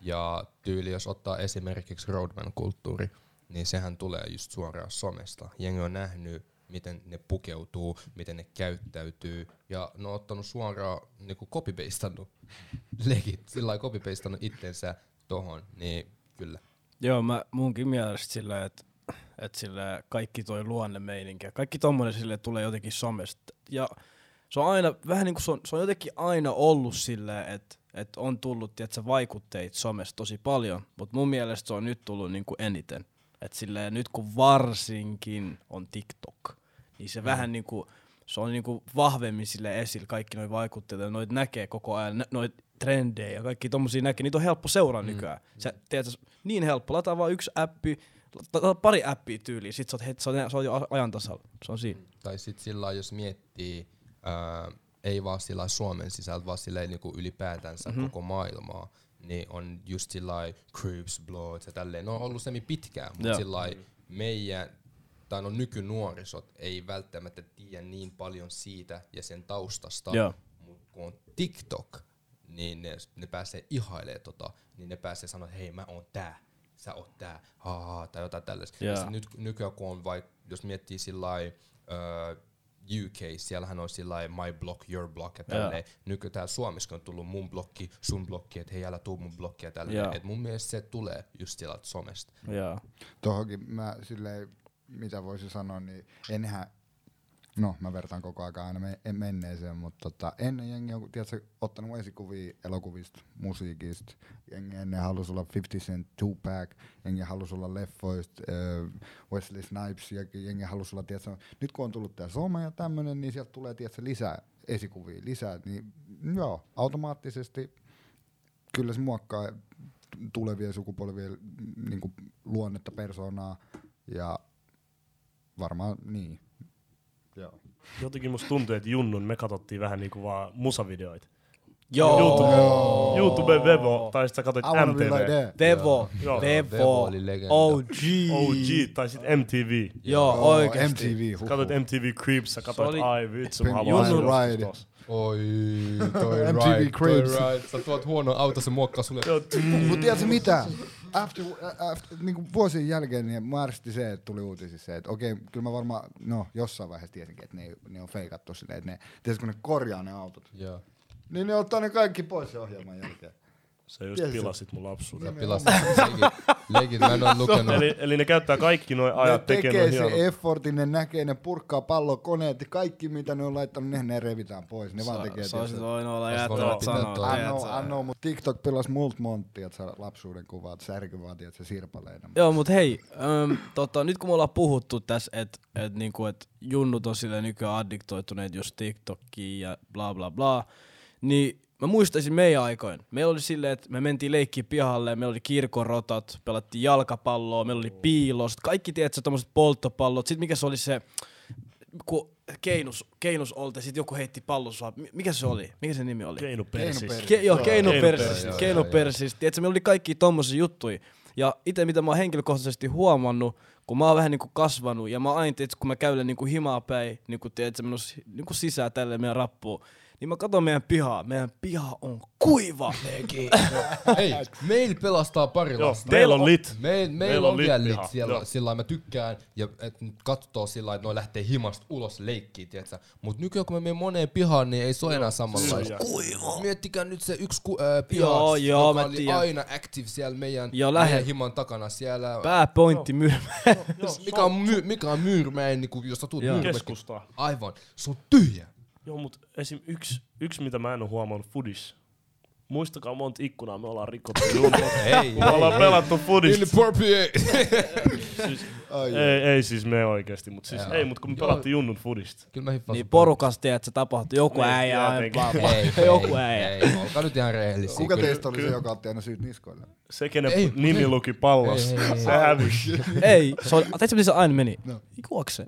Ja tyyli, jos ottaa esimerkiksi roadman-kulttuuri, niin sehän tulee just suoraan somesta. Jengi on nähnyt, miten ne pukeutuu, miten ne käyttäytyy, ja ne on ottanut suoraan niinku copy-pastannut, legit, sillä lailla copy-pastannut itsensä tohon, niin kyllä. Joo, mä munkin mielestä sillä, että et sillä kaikki toi luonnemeininki ja kaikki tommonen sille tulee jotenkin somesta. Ja se on aina, vähän niin kuin se on, se on jotenkin aina ollut silleen, että et on tullut tiedätkö, vaikutteita somesta tosi paljon, mutta mun mielestä se on nyt tullut niin kuin eniten. Et silleen, nyt kun varsinkin on TikTok, niin se mm. vähän niin kuin, se on niin kuin vahvemmin sille esillä kaikki noi vaikutteet, ja noit näkee koko ajan, noit trendejä ja kaikki tommosia näkee, niitä on helppo seuraa mm. nykyään. Sä, tiedätkö, niin helppo, lataa vaan yksi appi, lataa pari appia tyyliin, sit sä oot, heti, sä oot, sä oot jo ajan tasalla. Se on siinä. Tai sitten sillä jos miettii, ää, ei vaan sillä Suomen sisältä, vaan sillä lailla niinku ylipäätänsä mm-hmm. koko maailmaa, niin on just sillä Crips, Bloods ja tälleen. Ne on ollut semi pitkään, mutta Joo. sillä meidän, tai no nykynuorisot ei välttämättä tiedä niin paljon siitä ja sen taustasta, Joo. mutta kun on TikTok, niin ne, ne pääsee ihailemaan tota, niin ne pääsee sanoa, että hei mä oon tää, sä oot tää, haa, tai jotain tällaista. Ja Joo. sit nyt nykyään kun on vaikka, jos miettii sillä uh, UK, siellähän on sillä lailla my block, your block ja tälleen. Nyky täällä Suomessa on tullut mun blokki, sun blokki, että hei älä tuu mun blokki ja Joo. tälleen. Et mun mielestä se tulee just sieltä somesta. Joo. Tuohonkin mä silleen, mitä voisi sanoa, niin enhän, no mä vertaan koko ajan aina me, en menneeseen, mutta tota, ennen jengi on, tiedätkö, ottanut esikuvia elokuvista, musiikista, jengi ennen halusi olla 50 Cent, Tupac, jengi halusi olla leffoista, äh, Wesley Snipes, jengi halusi olla, tiedätkö, nyt kun on tullut tää some ja tämmönen, niin sieltä tulee, tiedätkö, lisää esikuvia, lisää, niin joo, automaattisesti kyllä se muokkaa tulevien sukupolvien mm, niinku luonnetta, persoonaa ja varmaan niin. Joo. Jotenkin musta tuntuu, että Junnun me katsottiin vähän niinku vaan musavideoita. Joo. YouTube, YouTube Vevo, tai sit sä katsoit like MTV. that. Vevo. Joo. Vevo. Vevo oli legenda. OG. OG, tai sit MTV. Joo, Oh, oikeesti. MTV, huh, Katsoit MTV Creeps, sä katsoit, oli- ai vitsi, mä haluan Ride. Oi, toi MTV right, toi Cribs. right. Sä tuot huono auto, se muokkaa sulle. Joo, Mutta tiedätkö mitä? After, after, niinku vuosien jälkeen niin mä se, että tuli uutisissa se, että okei, kyllä mä varmaan, no jossain vaiheessa tiesinkin, että ne, ne on feikattu silleen, että ne, tiedätkö kun ne korjaa ne autot, Joo. niin ne ottaa ne kaikki pois sen ohjelman jälkeen. Sä just Tiedätkö? pilasit mun lapsuuden. Sä pilasit leikit. Leikit, mä en oo lukenut. Eli, eli ne käyttää kaikki noin Ne ajat tekee tekee se hienot. effortin, ne näkee, ne purkkaa pallokoneet ja kaikki mitä ne on laittanut, ne, ne revitään pois. Ne vaan tekee. Sä olisit voinut olla jättävät pitää sanoa. I know, mutta TikTok pilas multa montti, että sä lapsuuden kuvat, särky vaan, tiedätkö, sirpaleina. Joo, mut hei, äm, tota, nyt kun me ollaan puhuttu tässä, että et, niinku, et junnut on sille nykyään addiktoituneet just TikTokiin ja bla bla bla, niin mä muistaisin meidän aikoin. Meillä oli silleen, että me mentiin leikkiä pihalle, meillä oli kirkorotat, pelattiin jalkapalloa, meillä oli piilost, kaikki tiedätkö, tommoset polttopallot. Sitten mikä se oli se, kun keinus, keinus oltiin, sit joku heitti pallon sua. Mi- Mikä se oli? Mikä se nimi oli? Keinu persis. Keinu Ke- joo, keinopersistä, Keinopersistä. keinopersistä. Tiedätkö, meillä oli kaikki tommosia juttuja. Ja itse mitä mä oon henkilökohtaisesti huomannut, kun mä oon vähän niinku kasvanut, ja mä oon aina, tiedätkö, kun mä käyn niinku himaa päin, niinku, tiedätkö, menossa niinku sisään tälle meidän rappuun, niin mä katson meidän pihaa. Meidän piha on kuiva. Hei, meillä pelastaa pari Joo, lasta. teillä on lit. Meil, meillä Meillä on, on vielä lit lit piha, siellä, joo. sillä lailla mä tykkään ja et nyt katsoo sillä lailla, että noi lähtee himasta ulos leikkiin, tietsä. Mut nykyään kun me menen moneen pihaan, niin ei se ole enää samanlaista. Kuiva. Miettikää nyt se yksi ku, äh, piha, Joo, joo, joka mä oli tiedän. aina active siellä meidän, Joo, meidän lähe- himan takana siellä. Pääpointti myrmä. mikä, on my, mikä on myyrmäen, niin jos sä tuut Joo. myyrmäkin. Keskustaa. Aivan, se on tyhjä. Joo, mut esim. yksi, yksi mitä mä en oo huomannut Fudis. Muistakaa monta ikkunaa me ollaan rikottu. Ei, Me ollaan pelattu Fudista. Inappropriate. Siis, Ai, ei, ei siis me oikeesti, mut siis ei, mut kun me pelattiin Junnun Fudista. Kyllä mä. Niin porukas, tiedät, se tapahtui. Joku Niin, äijä. Ei, Joku ei, äijä. Ei, olkaa nyt ihan rehellisiä. Kuka teistä oli se, joka otti aina syyt niskoille? Se, kenen Ei, nimi ei. luki pallossa, Ei, ei, ei. se hävisi. Ei, se oli, tiedätkö miten se aina meni? No. Juokse.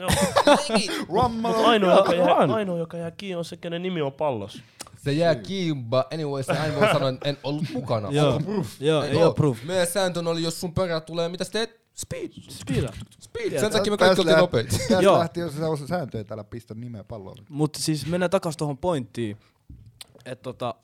Mut ainoa, joka jää, on. ainoa, joka jää kiinni, on se, kenen nimi on pallossa. Se jää kiinni, but anyway, se aina voi sanoa, että en ollut mukana. Joo, proof? joo, ei oo? proof. Meidän sääntö oli, jos sun perään tulee, mitä sä teet? Speed. Speeda. Speed. Sen takia me kaikki oltiin nopeita. Tästä Joo. lähti, jos se on sääntöjä täällä pistä nimeä palloon. Mutta siis mennään takas tuohon pointtiin, että tota,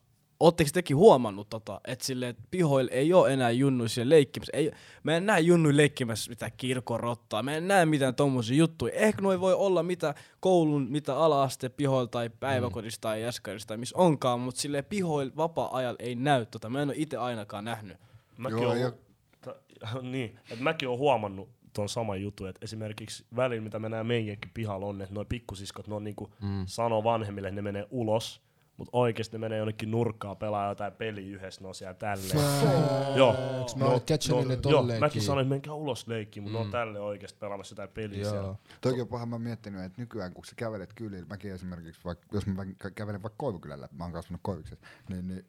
ootteko tekin huomannut, tota, että sille et pihoilla ei ole enää junnuisia leikkimässä. Ei, mä en näe junnuja leikkimässä mitään kirkorottaa, mä en näe mitään tommosia juttuja. Ehkä noi voi olla mitä koulun, mitä ala-aste pihoilla tai päiväkodissa tai jäskarissa tai missä onkaan, mutta sille pihoilla vapaa-ajalla ei näy tota. Mä en ole itse ainakaan nähnyt. Mäkin Joo, oon, ja- ta, niin, et mäkin oon huomannut ton saman jutun, että esimerkiksi välillä, mitä me näemme meidänkin pihalla on, että noi pikkusiskot, ne on niinku mm. sanoo vanhemmille, että ne menee ulos, mutta oikeesti ne menee jonnekin nurkkaan pelaa jotain peliä yhdessä, on siellä tälleen. Joo. mä catchannut ne joo, tolleenkin? mäkin sanoin, että menkää ulos leikkiin, mutta mm. on tälleen oikeesti pelaamassa jotain peliä siellä. Joo. Toki on paha mä oon miettinyt, että nykyään kun sä kävelet kylillä, mäkin esimerkiksi, vaikka, jos mä kä- kävelen vaikka Koivukylällä, mä oon kasvanut Koiviksessa, niin, niin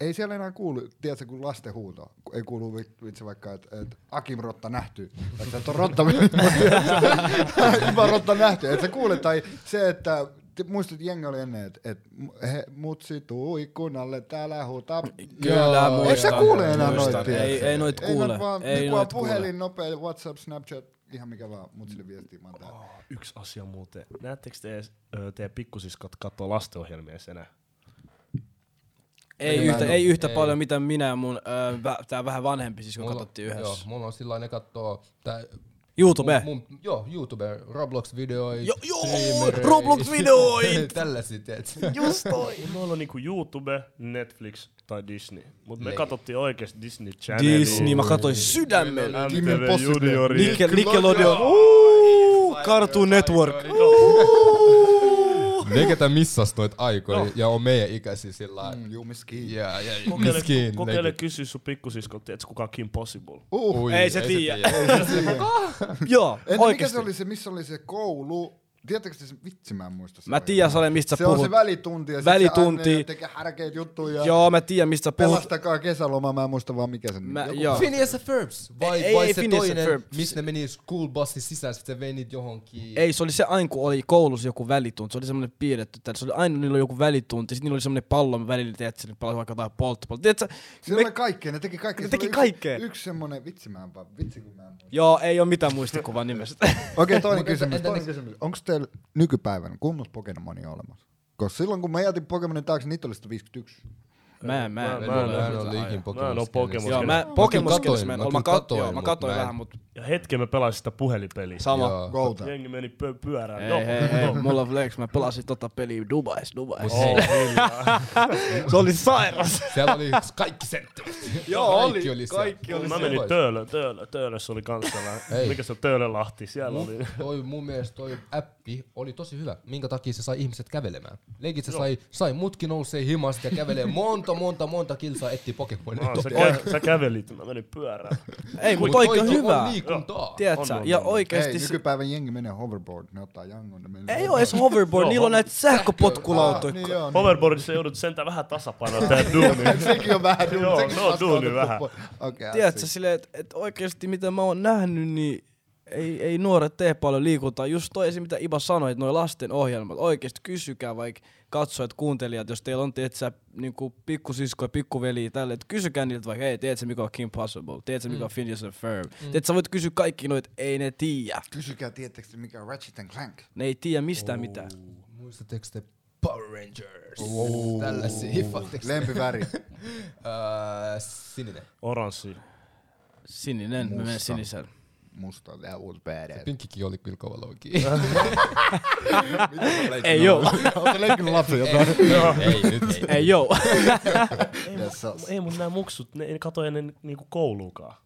ei siellä enää kuulu, tiedätkö, kun lasten huuto, ei kuulu vi- vitsi vaikka, että et Akim Rotta nähty, että et on Rotta, Ima Rotta nähty, että sä kuulet, tai se, että muistat, jengi oli ennen, että et, he, mutsi tuu ikkunalle, täällä huutaa. Kyllä Joo. muistan. Eikö sä kuule enää muistan. noita? Ei, ei noit kuule. noit vaan, ei niin noit kuule. puhelin, nopea, WhatsApp, Snapchat, ihan mikä vaan, mutsille viestiä, mä. Oh, yksi asia muuten. Näettekö te, teidän pikkusiskot katsoo lastenohjelmia enää? Ei, Ei, yhtä, ei yhtä ei. paljon mitä minä ja mun, vä- tää vähän vanhempi siis, kun Mulla- katsottiin Joo, yhdessä. mulla on sillä ne kattoo, tää, YouTube. Mun, mun, joo, YouTube, Roblox-videoita, Jo- joo, streamereita. Roblox-videoit! Tällaisia, tiedät. Just toi. Meillä on niinku YouTube, Netflix tai Disney. Mutta me Leik. katsottiin oikeesti Disney Channel. Disney, mä katsoin sydämellä. Kim MTV. Juniori. Nickel, Nickelodeon. Cartoon Network. Ne, ketä missas noit aikoja ja on meidän ikäisiä sillä lailla. Mm, you miskin. Ja, ja, Kokeile, kokeile kysyä sun pikkusiskolta, tiedätkö kuka Kim Possible? Uh, Ui, Ei se tiedä. Joo, Entä mikä oikeesti. se oli se, missä oli se koulu, Tiedättekö te sen? Vitsi, mä en muista. sitä Mä tiedän, Sale, mistä sä Se on puhut. se välitunti. Ja sit Välitunti. Se tekee härkeitä juttuja. Joo, mä tiedän, mistä sä puhut. Pelastakaa kesäloma, mä en muista vaan mikä sen Mä, joku- joo. Phineas and Ferbs. Vai, Ei, vai ei se Phineas toinen, Ferbs. missä ne meni school bussin sisään, sit se vei niitä johonkin. Ei, se oli se aina, kun oli koulussa joku välitunti. Se oli semmoinen piirretty. täällä. Se oli aina, niillä oli joku välitunti. Sitten niillä oli semmoinen pallon välillä, tiedätkö, ne pelasi vaikka jotain polttopalloa. Tiedätkö, Siellä me- oli kaikkea, ne teki kaikkea. Ne Se oli teki yksi- kaikkea. Yksi semmonen, vitsi mä en vaan, vitsi kun mä en muista. Joo, ei ole mitään muistikuvaa nimestä. Okei, toinen kysymys, entä toinen ne- kysymys. Onko teillä nykypäivänä kummas Pokemonia olemassa? Koska silloin kun mä jätin Pokemonin taakse, niitä oli 151. Mä, en- mä, en- Mä- mä en- ole mä en ole ikin Mä en oo Pokemon Joo, mä Pokemon katoin, mä, mä katoin, joo, mä katoin vähän, mut Ja hetken mä pelasin sitä puhelipeliä. sama. Gouta. Jengi meni pö- pyörään. Hei, hei, hei, mulla on flex, mä pelasin tota peliä Dubais, Dubais. Oh. Se oli sairas. Siellä oli kaikki sentterit. Joo, kaikki oli, oli kaikki oli Mä menin Töölö, Töölö, Töölössä oli kans sellainen. Ei. Mikä se on Töölölahti? Siellä oli. toi, mun mielestä toi appi oli tosi hyvä. Minkä takia se sai ihmiset kävelemään? Leikit se sai, sai mutki nousee himasta ja kävelee monta, monta, monta kilsaa etti Pokemonia. No, sä, Toi- kä- sä kävelit, mä menin pyörään. Ei, mut Mut oikein toikin hyvää. On liikuntaa. Tiedätkö? On, on, Ja on. Ei, oikeesti se- nykypäivän jengi menee hoverboard, ne ottaa jangon. Ne menee ei oo edes hoverboard, niillä on näitä sähköpotkulautoja. niin joo, niin. Hoverboardissa joudut sentään vähän tasapainoa tehdä duunia. Sekin on vähän duuni. Joo, on vasta duuni vähän. Tiedätkö silleen, että et oikeesti mitä mä oon nähnyt, niin ei, ei nuoret tee paljon liikuntaa. Just toi esim. mitä Iba sanoi, että noi lasten ohjelmat, oikeesti kysykää vaikka katsojat, kuuntelijat, jos teillä on tiedätkö, niinku pikkusisko ja pikkuveli tälle, että kysykää niiltä vaikka, hei, tiedätkö mikä on Kim Possible, tiedätkö mikä on Phineas and Ferb, mm. tiedätkö, sä voit kysyä kaikki noit, ei ne tiedä. Kysykää, tiedättekö te, mikä on Ratchet and Clank? Ne ei tiedä mistään mitään. Muistatteko te Power Rangers? Tällaisia hiffatteko te? Lempiväri. Öö, sininen. Oranssi. Sininen, mä menen Musta. sinisellä. Musta, that was badass. Pinkkikin oli kyllä kova louki. Ei joo, Oletko leikkinyt jotain? ei, nyt ei. ei joo. Ei mun nää muksut, ne ei katso ennen niinku kouluukaan.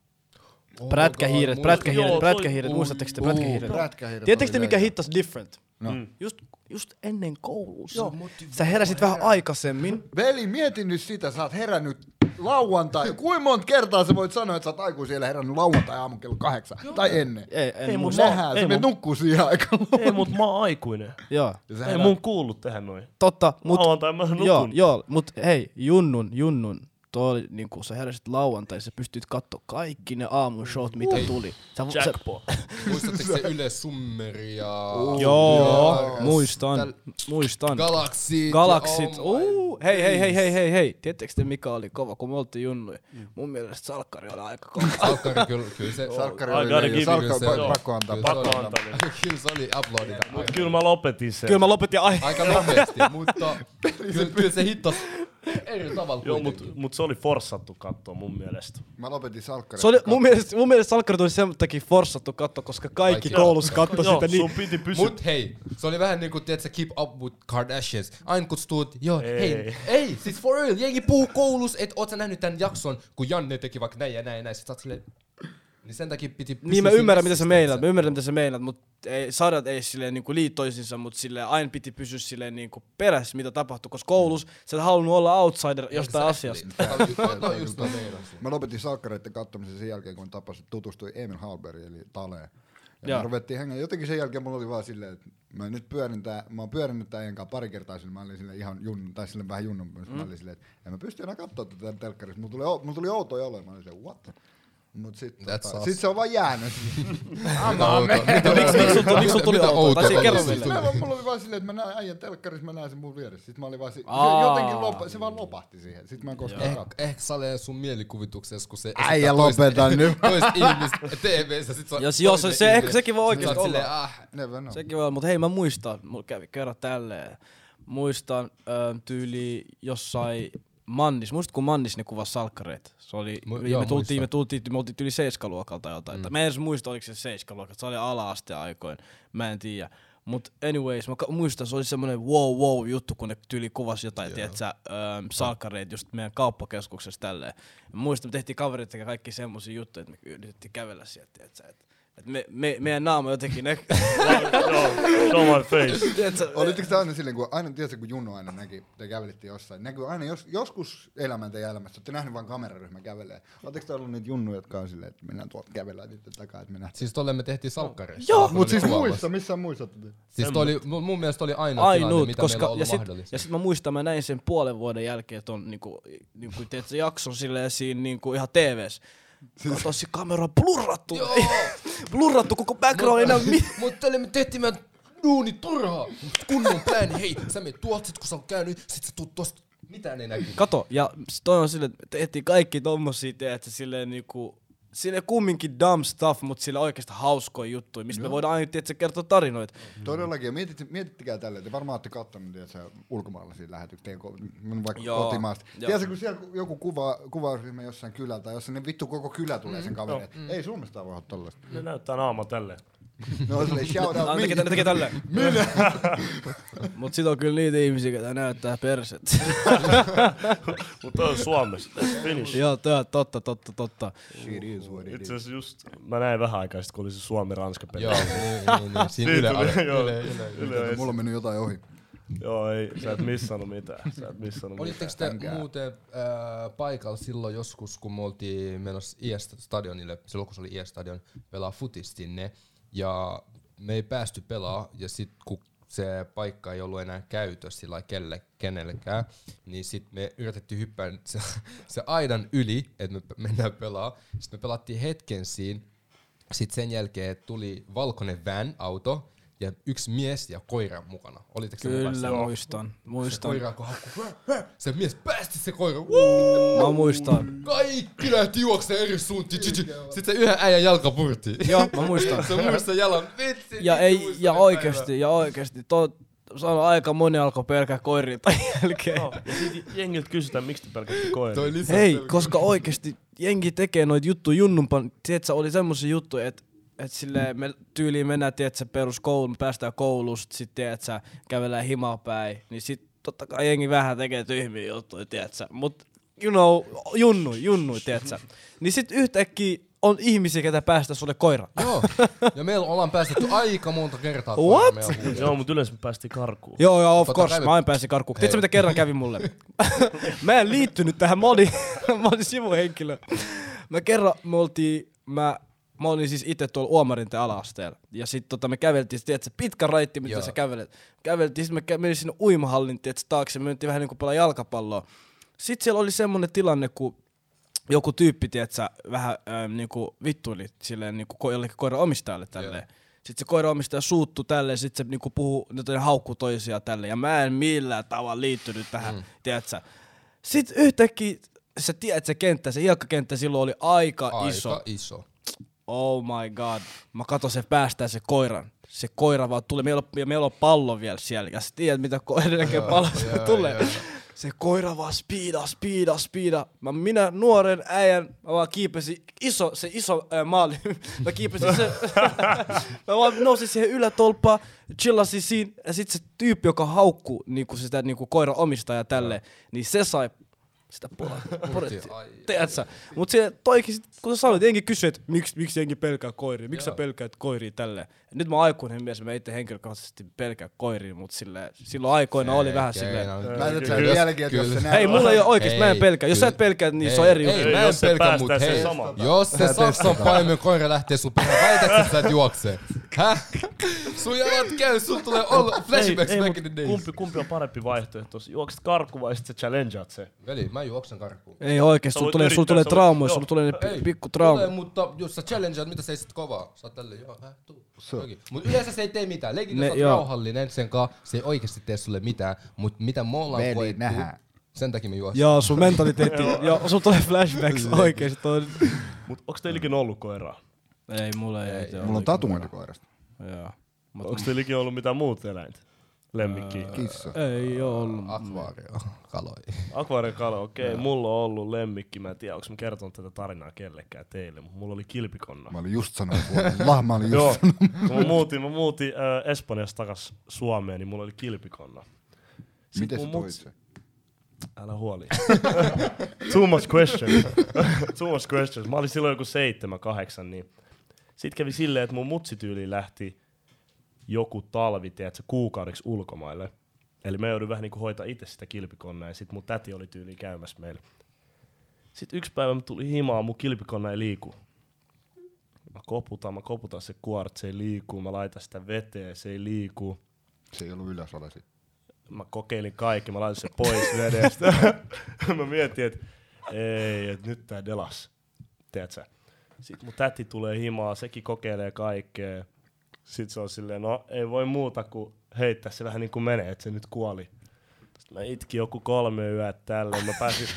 Prätkähiiret, prätkähiiret, Joo, toi- prätkähiiret, muistatteko te prätkähiiret? Prätkähiiret Tiedättekö te mikä hittas different? No. Mm. Just, just ennen koulussa. Sä heräsit vähän aikaisemmin. Veli, mieti nyt sitä, sä oot herännyt lauantai. Kuinka monta kertaa sä voit sanoa, että sä oot aikuisella herännyt lauantai aamun kello kahdeksan? Tai ennen. Ei, en Ei ei mun- muista. Nähdään, ei sä menet mun- nukkuu siihen aikaan. Ei, mut mä oon aikuinen. Joo. Ei mun kuullut tehdä noin. Totta, mut... Lauantai mä nukun. Joo, joo, mut hei, Junnun, Junnun, toi oli niinku, sä heräsit lauantai, sä pystyt katsoa kaikki ne aamun showt, mitä tuli. Sä, sä, Jackpot. Muistatteko se Yle Summeri ja... joo, Joo. muistan, Täl- muistan. Galaksit. Galaksit, oh uh, hei, hei, hei, hei, hei, hei. Tiedättekö te mikä oli kova, kun me oltiin junnuja? Mun mielestä Salkkari oli aika kova. Salkkari kyllä, kyllä se... Salkkari I oli gotta leija. give Salkka you on se- pa- pakko antaa. Kyllä se Pakko oli- antaa. Kyllä se oli uploadita. Mut kyllä mä lopetin sen. Kyllä mä lopetin ai. Aika nopeasti, mutta kyllä, kyllä se hittas eri tavalla Joo, mut, mut se oli forssattu kattoa mun mielestä. Mä lopetin salkkarin. Se oli, mun mielestä, mun mielestä Salkkari tuli sen takia forssattu katto, koska kaikki Kaikki. koulussa katsoi Joo, sitä niin. sun piti pysyä. Mut hei, se oli vähän niinku, tiedätkö, keep up with Kardashians. Aina kutsutuut, joo, Ei. hei, ei, siis for real, jengi puhuu koulussa, et oot sä nähnyt tän jakson, kun Janne teki vaikka näin ja näin ja näin, sit sä oot silleen, niin sen takia piti Niin mä ymmärrän mitä sä meinaat, mä ymmärrän mitä sä meinaat, mutta ei, sarjat ei silleen niinku liit toisiinsa, mutta silleen aina piti pysyä silleen niinku perässä, mitä tapahtui, koska koulussa sä et halunnut olla outsider jostain asiasta. Mä meinasin. Mä lopetin salkkareiden katsomisen sen jälkeen, kun tapasin, tutustuin Emil Halberg, eli Taleen. Ja me ruvettiin hengään. Jotenkin sen jälkeen mulla oli vaan silleen, että mä nyt pyörin tää, mä oon pyörinyt tää kanssa pari kertaa sille, mä olin sille ihan junnu, tai sille vähän junnun, mm. mä olin silleen, että en mä pysty enää katsoa tätä telkkarissa. Mulla tuli, mulla tuli outoja olo, mä olin silleen, what? Mut sit, tota, sit se on vaan jäänyt. Mitä outoa? Miksi sulla tuli Mitä outoa? Tai siis kerro vaan- mulla oli vaan silleen, että mä näen äijän telkkarissa, mä näen sen mun vieressä. Sitten mä olin vaan si- se jotenkin lopa, se vaan lopahti siihen. Sitten mä en koskaan Eh, katso. ehkä Sale sun mielikuvituksessa, kun se Äijä esittää toista- lopeta nyt. Toista ihmistä TV:ssä, sit se on Jos, jos, se, ehkä sekin voi Sit sä silleen, olla. ah. Sekin voi olla, mutta hei mä muistan, mulla kävi kerran tälleen. Muistan tyyli jossain Mannis, muistatko kun Mannis ne kuvasi salkkareita? Se oli, Mu- me, joo, me, tultiin, muistan. me tultiin, me oltiin yli seiskaluokalta jotain. Mm. Mä en edes muista, oliko se seiskaluokalta, se oli ala-asteen aikoin, mä en tiedä. Mut anyways, mä muistan, se oli semmonen wow wow juttu, kun ne tyyli kuvasi jotain, yeah. tiedätkö, ähm, salkkareita just meidän kauppakeskuksessa tälleen. Mä muistan, me tehtiin kaverit ja kaikki semmosia juttuja, että me yritettiin kävellä sieltä, tiedätkö, että Et me, me, meidän naama jotenkin näkyy. Joo, show my face. Aina silleen, kun aina, tiedätkö, kun Junno aina näki, te kävelitte jossain, näkyy aina jos, joskus elämän teidän elämässä, olette nähnyt vaan kameraryhmä kävelee. Oletteko te ollut niitä junnuja, jotka on silleen, että mennään tuolta kävellään niiden takaa, että mennään. Siis tolle me tehtiin salkkareissa. Joo. Mut siis muissa, missä muissa te? Siis toi oli, mun mielestä oli ainoa tilanne, ainut, mitä meillä koska on ollut ja sit, mahdollista. ja sit mä muistan, mä näin sen puolen vuoden jälkeen ton niinku, niinku teet se jakson silleen siinä niinku ihan TVs. Kato se kamera blurrattu. Joo. blurrattu koko background enää mi- Mut tälle me tehtiin meidän duuni turhaa. Kunnon plääni, hei, sä menet tuolta, sit kun sä oot käynyt, sit sä tuut tosta. Mitään ei näkyy. Kato, ja toi on silleen, että tehtiin kaikki tommosia, tiedätkö, silleen niinku, sille kumminkin dumb stuff, mut sille oikeasti hauskoja juttuja, mistä me voidaan aina, tiedätkö, kertoa tarinoita. Todellakin, ja mietit, mietittikää tälle, te varmaan olette kattonut tiedätkö, ulkomaalaisia lähetyksiä, vaikka Joo, kotimaasta. joo. Tiedätkö, kun siellä joku kuva, kuvausryhmä jossain kylältä, jossa ne vittu koko kylä tulee sen kaverin. Mm, Ei Suomesta voi olla tollaista. Ne näyttää naama tälle. No on silleen, shout out Ne tekee, ne tekee tälleen. Mut sit on kyllä niitä ihmisiä, jotka näyttää perset. Toi on Suomessa. That's Finnish. Joo, tää on totta, totta, totta. Shit is what it is. Itse just, mä näin vähän aikaa sitten, kun oli se Suomi-Ranska-peli. Joo, niin, niin, niin. Siinä yle, Mulla on mennyt jotain ohi. Joo, ei, sä et missannut mitään. Sä et missannut Olitteko mitään. te muuten äh, paikalla silloin joskus, kun me oltiin menossa IS-stadionille, silloin kun se oli IS-stadion, pelaa futis sinne, ja me ei päästy pelaa, ja sitten kun se paikka ei ollut enää käytössä sillä kelle, kenellekään, niin sitten me yritettiin hyppää se, se aidan yli, että me mennään pelaa. Sitten me pelattiin hetken siinä, sitten sen jälkeen tuli valkoinen van-auto, ja yksi mies ja koira mukana. Olitteko Kyllä siinä? muistan, Se muistan. koira alkoi haukkua. "Hä, hä." Se mies päästi se koira. Woo! Mä muistan. Kaikki lähti juokseen eri suuntiin. Sitten se yhden äijän jalka purti. Joo, mä muistan. Se mursi sen jalan. Vitsi. Ja, ei, muistan ja ne oikeesti, ja oikeesti, to, sano aika moni alkoi pelkää koiria tai jälkeen. Joo, ja sit jengiltä kysytään, miksi te päivänä. koiria. Toi lisä Hei, koska oikeesti jengi tekee noita juttuja junnumpan. Tiedätkö, oli semmosia juttuja, että et silleen me tyyliin mennään, tiedätkö, peruskoulun, päästään koulusta, sit tiedätkö, kävellään himaa päin, niin sit totta kai jengi vähän tekee tyhmiä juttuja, tiedätkö, mut you know, junnu, junnu, tiedätkö. Niin sit yhtäkkiä on ihmisiä, ketä päästä sulle koira. Joo. Ja meillä ollaan päästetty aika monta kertaa. What? Joo, mutta yleensä me päästiin karkuun. Joo, joo, of Totta course, me- mä en pääsi karkuun. Tiedätkö mitä kerran kävi mulle? mä en liittynyt tähän, mä olin, mä olin sivuhenkilö. Mä kerran, me oltiin, mä, mä olin siis itse tuolla Uomarinten ala-asteella. Ja sit tota, me käveltiin, sit, tiedätkö, pitkä raitti, mitä Joo. sä kävelet. Käveltiin, sit me kä- menin sinne uimahallin, tiedätkö, taakse, me mentiin vähän niinku pelaa jalkapalloa. Sitten siellä oli semmonen tilanne, kun joku tyyppi, tiedätkö, vähän ähm, niinku vittuili silleen niinku ko- jollekin koiran omistajalle tälleen. Sitten se koiran omistaja suuttu tälleen, sitten se niinku puhuu, ne haukku toisia tälleen. Ja mä en millään tavalla liittynyt tähän, mm. tiedätkö. Sitten yhtäkkiä, sä tiedät se kenttä, se hiakkakenttä silloin oli aika, Aika iso. iso. Oh my god. Mä katon se päästää se koiran. Se koira vaan tulee. Meillä on, ja meillä on pallo vielä siellä. Ja sä tiedät, mitä koira näkee joo, tulee. joo. Se koira vaan speeda, speeda, speeda. Mä, minä nuoren äijän, mä vaan kiipesin iso, se iso ää, maali. mä kiipesin se, mä vaan nousin siihen ylätolppaan, chillasin siinä. Ja sit se tyyppi, joka haukkuu niinku sitä niinku koiran omistaja tälleen, niin se sai sitä porettia. Ai, Tiedätkö? Mut se toikin, sit, kun sä sanoit, jengi kysyy, että miksi, miksi jengi pelkää koiria, miksi sä pelkäät koiria tälleen. Nyt mä oon aikuinen mies, mä itse henkilökohtaisesti pelkää koiria, mutta sille, silloin aikoina oli vähän silleen. Mä en Kyllä. tiedä vieläkin, että jos se Ei, mulla ei ole oikeesti, mä en pelkää. Jos sä et pelkää, niin se on eri juttu. Mä en pelkää, päästää mut sen hei. Jos se Saksan paimen koira lähtee sun perään, väität, että sä et juokse. Häh? Sun jalat käy, sun tulee olla flashbacks ei, back mut in the days. kumpi, kumpi on parempi vaihtoehto? Juokset karkuun vai sit sä challengeat se? Veli, mä juoksen karkuun. Ei oikeesti, sulla voit tulee, yrittää, tulee traumoja, sulla tulee ne Ei, pi- pikku Tulee, traumat. mutta jos sä challengeat, mitä sä ei sit kovaa? Sä oot tälleen, joo, häh, tuu. Mut yleensä se ei tee mitään. Leikin, jos rauhallinen sen kanssa, se ei oikeesti tee sulle mitään. Mut mitä me ollaan Veli, koettu, nähdään. sen takia me juostaan. Joo, sun mentaliteetti, joo, sulla tulee flashbacks oikeesti. Mut onks teilläkin ollut koiraa? Ei, mulla ei. ei Mulla on tatuointi koirasta. Joo. Mut, Onks teilläkin ollut mitään muut eläintä? Lemmikkiä? Kissa. ei oo ollut. Akvaario, kaloi. Akvaariokala, okei. Okay. Mulla on ollut lemmikki. Mä en tiedä, onko mä kertonut tätä tarinaa kellekään teille, mutta mulla oli kilpikonna. Mä olin just sanonut. Lah, mä olin just Joo, sanonut. kun mä muutin, mä muutin äh, Espanjasta takas Suomeen, niin mulla oli kilpikonna. Sit Miten sä toit se? Älä huoli. Too much questions. Too much questions. Mä olin silloin joku seitsemän, kahdeksan, niin Sitten kävi silleen, että mun mutsityyli lähti joku talvi, tiedätkö, kuukaudeksi ulkomaille. Eli mä joudun vähän niinku hoitaa itse sitä kilpikonnea ja sit mun täti oli tyyli käymässä meillä. Sitten yksi päivä mä tuli himaan, mun kilpikonna ei liiku. Mä koputan, mä koputan se kuoret, se ei liiku, mä laitan sitä veteen, se ei liiku. Se ei ollut ylösalaisin. sit. Mä kokeilin kaikki, mä laitan se pois vedestä. mä mietin, että ei, että nyt tää delas. Tiedätkö? Sitten mun täti tulee himaa, sekin kokeilee kaikkea. Sitten se on silleen, no ei voi muuta kuin heittää se vähän niin kuin menee, että se nyt kuoli. Sitten mä itkin joku kolme yöt tälleen, mä pääsin...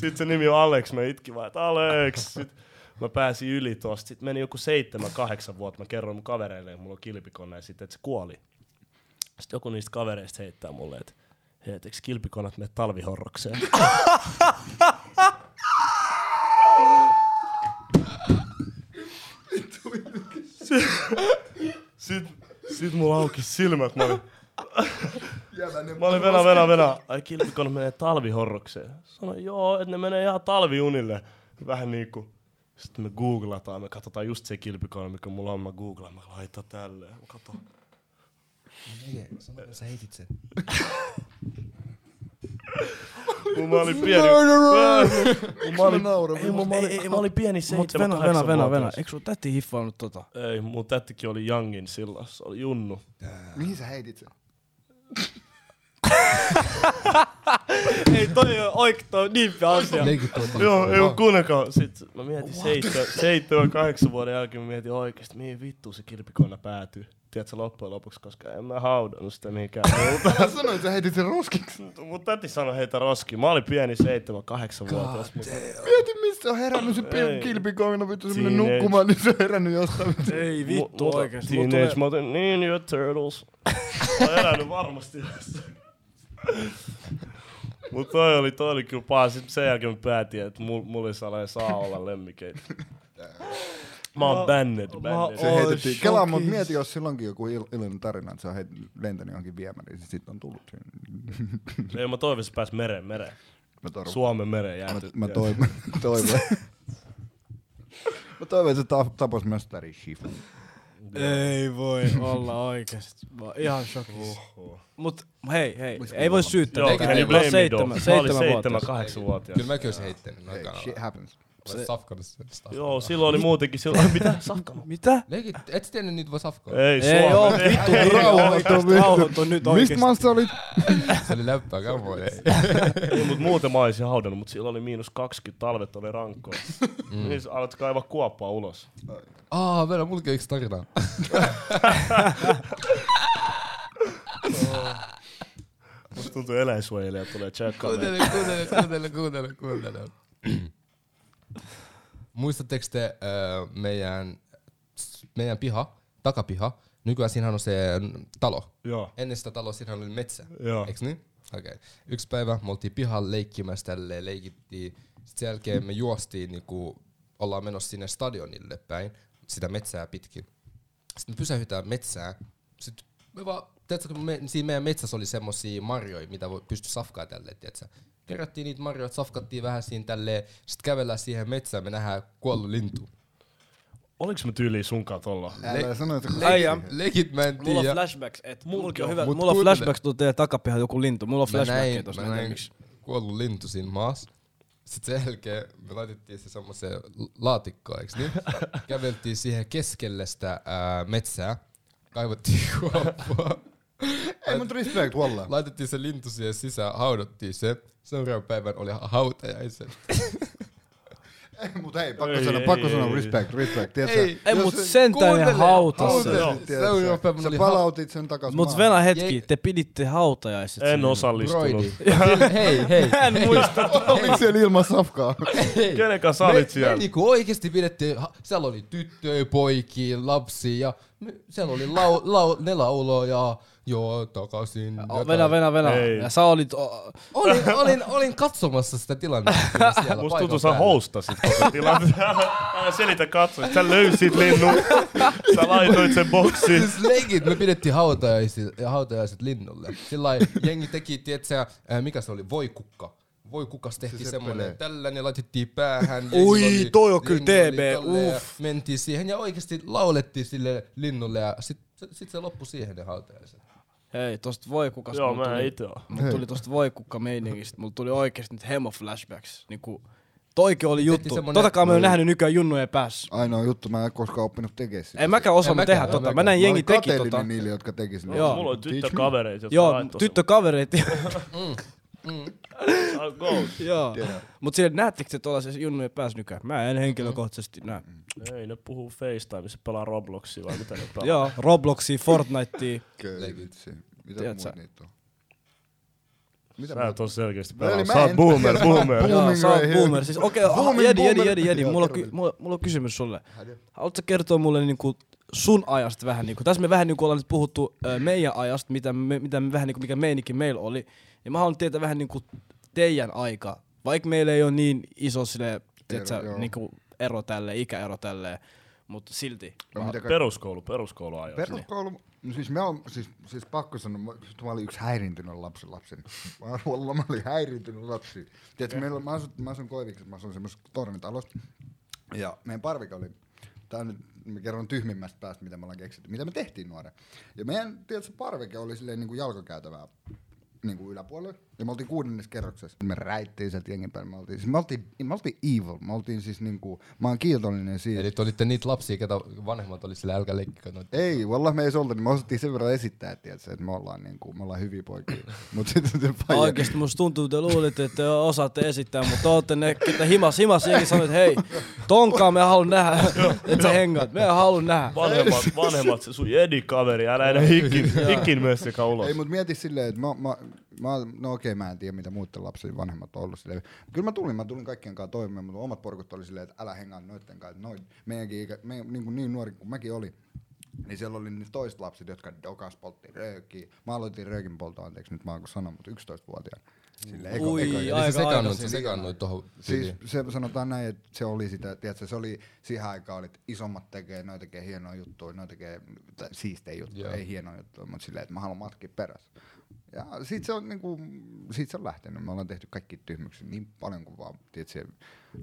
Sitten se nimi on Alex, mä itkin vaan, että Alex! Sitten mä pääsin yli tosta. Sitten meni joku seitsemän, kahdeksan vuotta, mä kerroin mun kavereille, että mulla on kilpikone ja sitten, että se kuoli. Sitten joku niistä kavereista heittää mulle, että hei, eikö kilpikonat mene talvihorrokseen? Sitten sit mulla auki silmät, mä olin, mä olin venä, venä, venä. Ai kilpikonat menee talvihorrokseen. Sanoin, joo, että ne menee ihan talviunille. Vähän niinku. Sitten me googlataan, me katsotaan just se kilpikone, mikä mulla on, mä googlaan, mä laitan tälleen. Mä katon. Sä heitit sen. Kun mä olin pieni. Kun mä olin, ei, mun- mä olin, mä olin pieni seitsemän, venä, venä, venä, venä. Eikö sun täti hiffannut tota? Ei, mun tättikin oli Youngin silloin, se oli Junnu. Mihin sä heitit sen? Ei, toi on oik, toi on niin asia. Joo, ei kun kuunnelkaa. Sitten mä mietin seitsemän, seitsemän, kahdeksan vuoden jälkeen, mä mietin oikeesti, mihin vittuun se kilpikonna päätyy. Tiedätkö loppujen lopuksi, koska en mä haudannut sitä mihinkään muuta. Mä sanoin, että sä heitit sen roskiksi. Mun täti sanoi heitä roski. Mä olin pieni seitsemän, kahdeksan vuotias. Mutta Mieti, missä on herännyt se kilpikoina, vittu semmonen nukkumaan, niin se on herännyt jostain. Ei vittu oikeesti. Teenage Mutant Ninja Turtles. Mä oon herännyt varmasti. Mut toi oli, toi oli kyllä paha. Sitten sen jälkeen mä päätin, että mul, mulla ei saa, saa olla lemmikeitä. Mä oon banned, banned. Se heitettiin. Kelaa, mut mieti, jos silloinkin joku il- iloinen tarina, että se on heit, lentänyt johonkin viemäriin, sit sit on tullut siihen. Ei mä toivon, että se pääs mereen, mereen. Mä, toivon, Suomen mereen mä, jääty. mä toivon, toivon. mä toivon, että se ta- tapas myös Tari Shifun. Ei voi olla oikeesti. Mä oon ihan shokissa. Mut hei, hei, ei voi syyttää. Joo, oon blame me seitsemän, Mä olin seitsemän seitsemän, vuotta. kahdeksan vuotias. Kyllä mäkin olisin heittänyt shit happens. Sen. sitä. Joo, silloin oli muutenkin silloin. Mitä? Safkama? Mitä? Leikit, et sä tiennyt niitä voi safkaa? Ei, Ei oo, vittu, rauhoitu, rauhoitu nyt Mistä oikeesti. maasta olit? Se oli läppää kammoja. Ei, mut muuten mä olisin haudannut, mut silloin oli miinus 20, talvet oli rankkoja. Mm. Niin sä alat kaivaa kuoppaa ulos. Aa, vielä mullakin on yksi tarina. Musta tuntuu eläinsuojelija tulee tsekkaamaan. Kuuntele, kuuntele, kuuntele, kuuntele, kuuntele. Muistatteko te äh, meidän, meidän piha, takapiha? Nykyään siinähän on se talo. Joo, Ennen sitä taloa siinähän oli metsä. joo. Eiks niin? Okei. Okay. Yksi päivä me oltiin pihalla leikkimässä tälleen, leikittiin. Sitten sen jälkeen me juostiin, niinku, ollaan menossa sinne stadionille päin, sitä metsää pitkin. Sitten me pysähytään metsään. Sitten me vaan, tiedätkö, kun me, siinä meidän metsässä oli semmosia marjoja, mitä voi pysty safkaa tälleen, tiedätkö? Kerättiin niitä marjoja, safkattiin vähän siinä tälleen, sitten kävellään siihen metsään, me nähdään kuollut lintu. Oliks mä tyyliin sunkaan tolla? Älä sano, että kun Äijä. Legit mä en Mulla on flashbacks, et mullakin on hyvä, Mut mulla on flashbacks, tuu teidän takapihan joku lintu, mulla on flashbackia näin, tossa, mä näin kuollut lintu siinä maassa. Sitten sen jälkeen me laitettiin se semmoiseen laatikkoon, eiks niin? Käveltiin siihen keskelle sitä ää, metsää, kaivattiin kuoppaa, Ei mut respect, walla. laitettiin se lintu siihen sisään, haudottiin se. Seuraavan päivän oli hautajaiset. Ei, mut hei, pakko Ei, sanoa, ei, pakko ei, sanoa ei. respect, respect. Tiedätkö, Ei, Ei, jos mut se- sentään ne sen. Seuraava päivänä sä oli palautit sen takas Mut maahan. Venä hetki, Jei. te piditte hautajaiset. En sinne. osallistunut. Hei, hei. Mä en muista. Oliko siellä ilman safkaa? Kenen kanssa sä olit me, siellä? me niinku oikeesti pidettiin, siellä oli tyttöjä, poikia, lapsia ja me, siellä oli lau, lau, ne lauloa ja joo, takaisin. Oh, jotain. Venä, venä, venä. Ei. Ja sä olit... Oh, Olin, olin, olin katsomassa sitä tilannetta siellä Musta tuntuu, sä hostasit koko tilanteen. Älä selitä katsoa. Sä löysit linnun. Sä laitoit sen boksiin. Siis leikit, me pidettiin hautajaiset, hautajaiset linnulle. Sillä jengi teki, tietsä, mikä se oli, voikukka. Voi kukas tehtiin Se seppelee. tällainen laitettiin päähän. Oli- toi on kyllä TB, uff. Mentiin siihen ja oikeesti laulettiin sille linnulle ja sit, sit se loppui siihen ne hautajaiset. Hei, tosta voikukas Joo, mulla mä tuli, oon. mulla tuli tosta voikukka meiningistä, mulla tuli oikeesti nyt hemo flashbacks. Niinku, toikin oli juttu. semmonen- Totakaan mä oon nähnyt nykyään junnujen päässä. Ainoa juttu, mä en koskaan oppinut tekemään sitä. En mäkään osannut tehdä mäkään, tota. en Mä näin jengi olin teki kateellinen tota. niille, jotka teki sitä. Joo. Mulla me. tyttökavereita, jotka Joo, laittoi tyttökavereet. sen. Ah, Go. Joo. Mut siellä näettekö te tuolla se junnujen päässä nykyään? Mä en henkilökohtaisesti näe. Ei ne puhuu FaceTimeissa, pelaa Robloxia vai mitä ne pelaa. Joo, Robloxia, Fortnitea. Okei, vitsi. Mitä muut niitä on? Mitä Sä et oo selkeästi Eli pelaa. mä Sä oot boomer, boomer. Joo, sä oot boomer. Siis okei, okay, Jedi, Jedi. Jedi, Jedi. Mulla on, mulla, mulla on kysymys sulle. Haluatko kertoa mulle niinku sun ajasta vähän niinku, tässä me vähän niinku ollaan nyt puhuttu meidän ajasta, mitä me, mitä me vähän niinku, mikä meininki meillä oli. Ja mä haluan tietää vähän niinku teidän aika, vaikka meillä ei ole niin iso sille, tiedätkö, joo. niinku ero tälle, ikäero tälleen, mutta silti. No, kaikki- Peruskoulu, peruskoulu ajoissa. Peruskoulu, no siis mä oon, siis, siis pakko sanoa, mä, siis mä olin yksi häiriintynyt lapsi lapseni. Mä, olin- mä olin häiriintynyt lapsi. Tiedätkö, meillä, mä asun, mä asun Koiviksessa, mä asun semmoisessa tornitalossa. Ja meidän parvike oli, tää on nyt, mä kerron tyhmimmästä päästä, mitä me ollaan keksitty, mitä me tehtiin nuoren. Ja meidän, tiedätkö, parvike oli silleen niin kuin jalkakäytävää niin kuin yläpuolella. Ja me oltiin kuudennessa kerroksessa. Me räittiin sieltä jengin päälle. Me oltiin, siis me oltiin, me oltiin evil. Me oltiin siis niinku, mä oon kiitollinen siitä. Eli te olitte niitä lapsia, ketä vanhemmat oli sillä älkää leikkikö noita. Ei, wallah me ei oltu, niin me osattiin sen verran esittää, tiedätkö, että me ollaan, niinku, me ollaan hyviä poikia. Mut sitten se faija, Oikeesti musta tuntuu, että te luulitte, että te osaatte esittää, mutta ootte ne, ketä himas, himas jengi sanoi, että hei, tonkaan me haluan nähdä, että sä hengaat, me haluan nähdä. Vanhemmat, vanhemmat, se sun Jedi-kaveri, älä enää hikin, hikin mössäkä ulos. ei, mut mieti silleen, että mä, mä, mä, no okei, mä en tiedä, mitä muiden lapsien vanhemmat on ollut silleen. Kyllä mä tulin, mä tulin kaikkien kanssa toimeen, mutta omat porukut oli silleen, että älä hengaa noitten kanssa. Noin, meidänkin ikä, me, niin, kuin niin nuori kuin mäkin oli, niin siellä oli ne toiset lapset, jotka dokas poltti röökiä. Mä aloitin röökin polto, anteeksi, nyt mä oon sanoa, mutta 11-vuotiaana. Silleen, eka, Ui, Eli Aika sä sekannuit, sä sekannuit tohon Siis se sanotaan näin, että se oli sitä, tiedätkö, se oli siihen aikaan, että isommat tekee, noi tekee hienoja juttuja, noi tekee siistejä juttuja, Joo. ei hienoja juttuja, mutta silleen, että mä haluan matkia perässä. Ja siitä se on, niinku, siitä se on lähtenyt. Me ollaan tehty kaikki tyhmyksiä niin paljon kuin vaan, tiedätkö,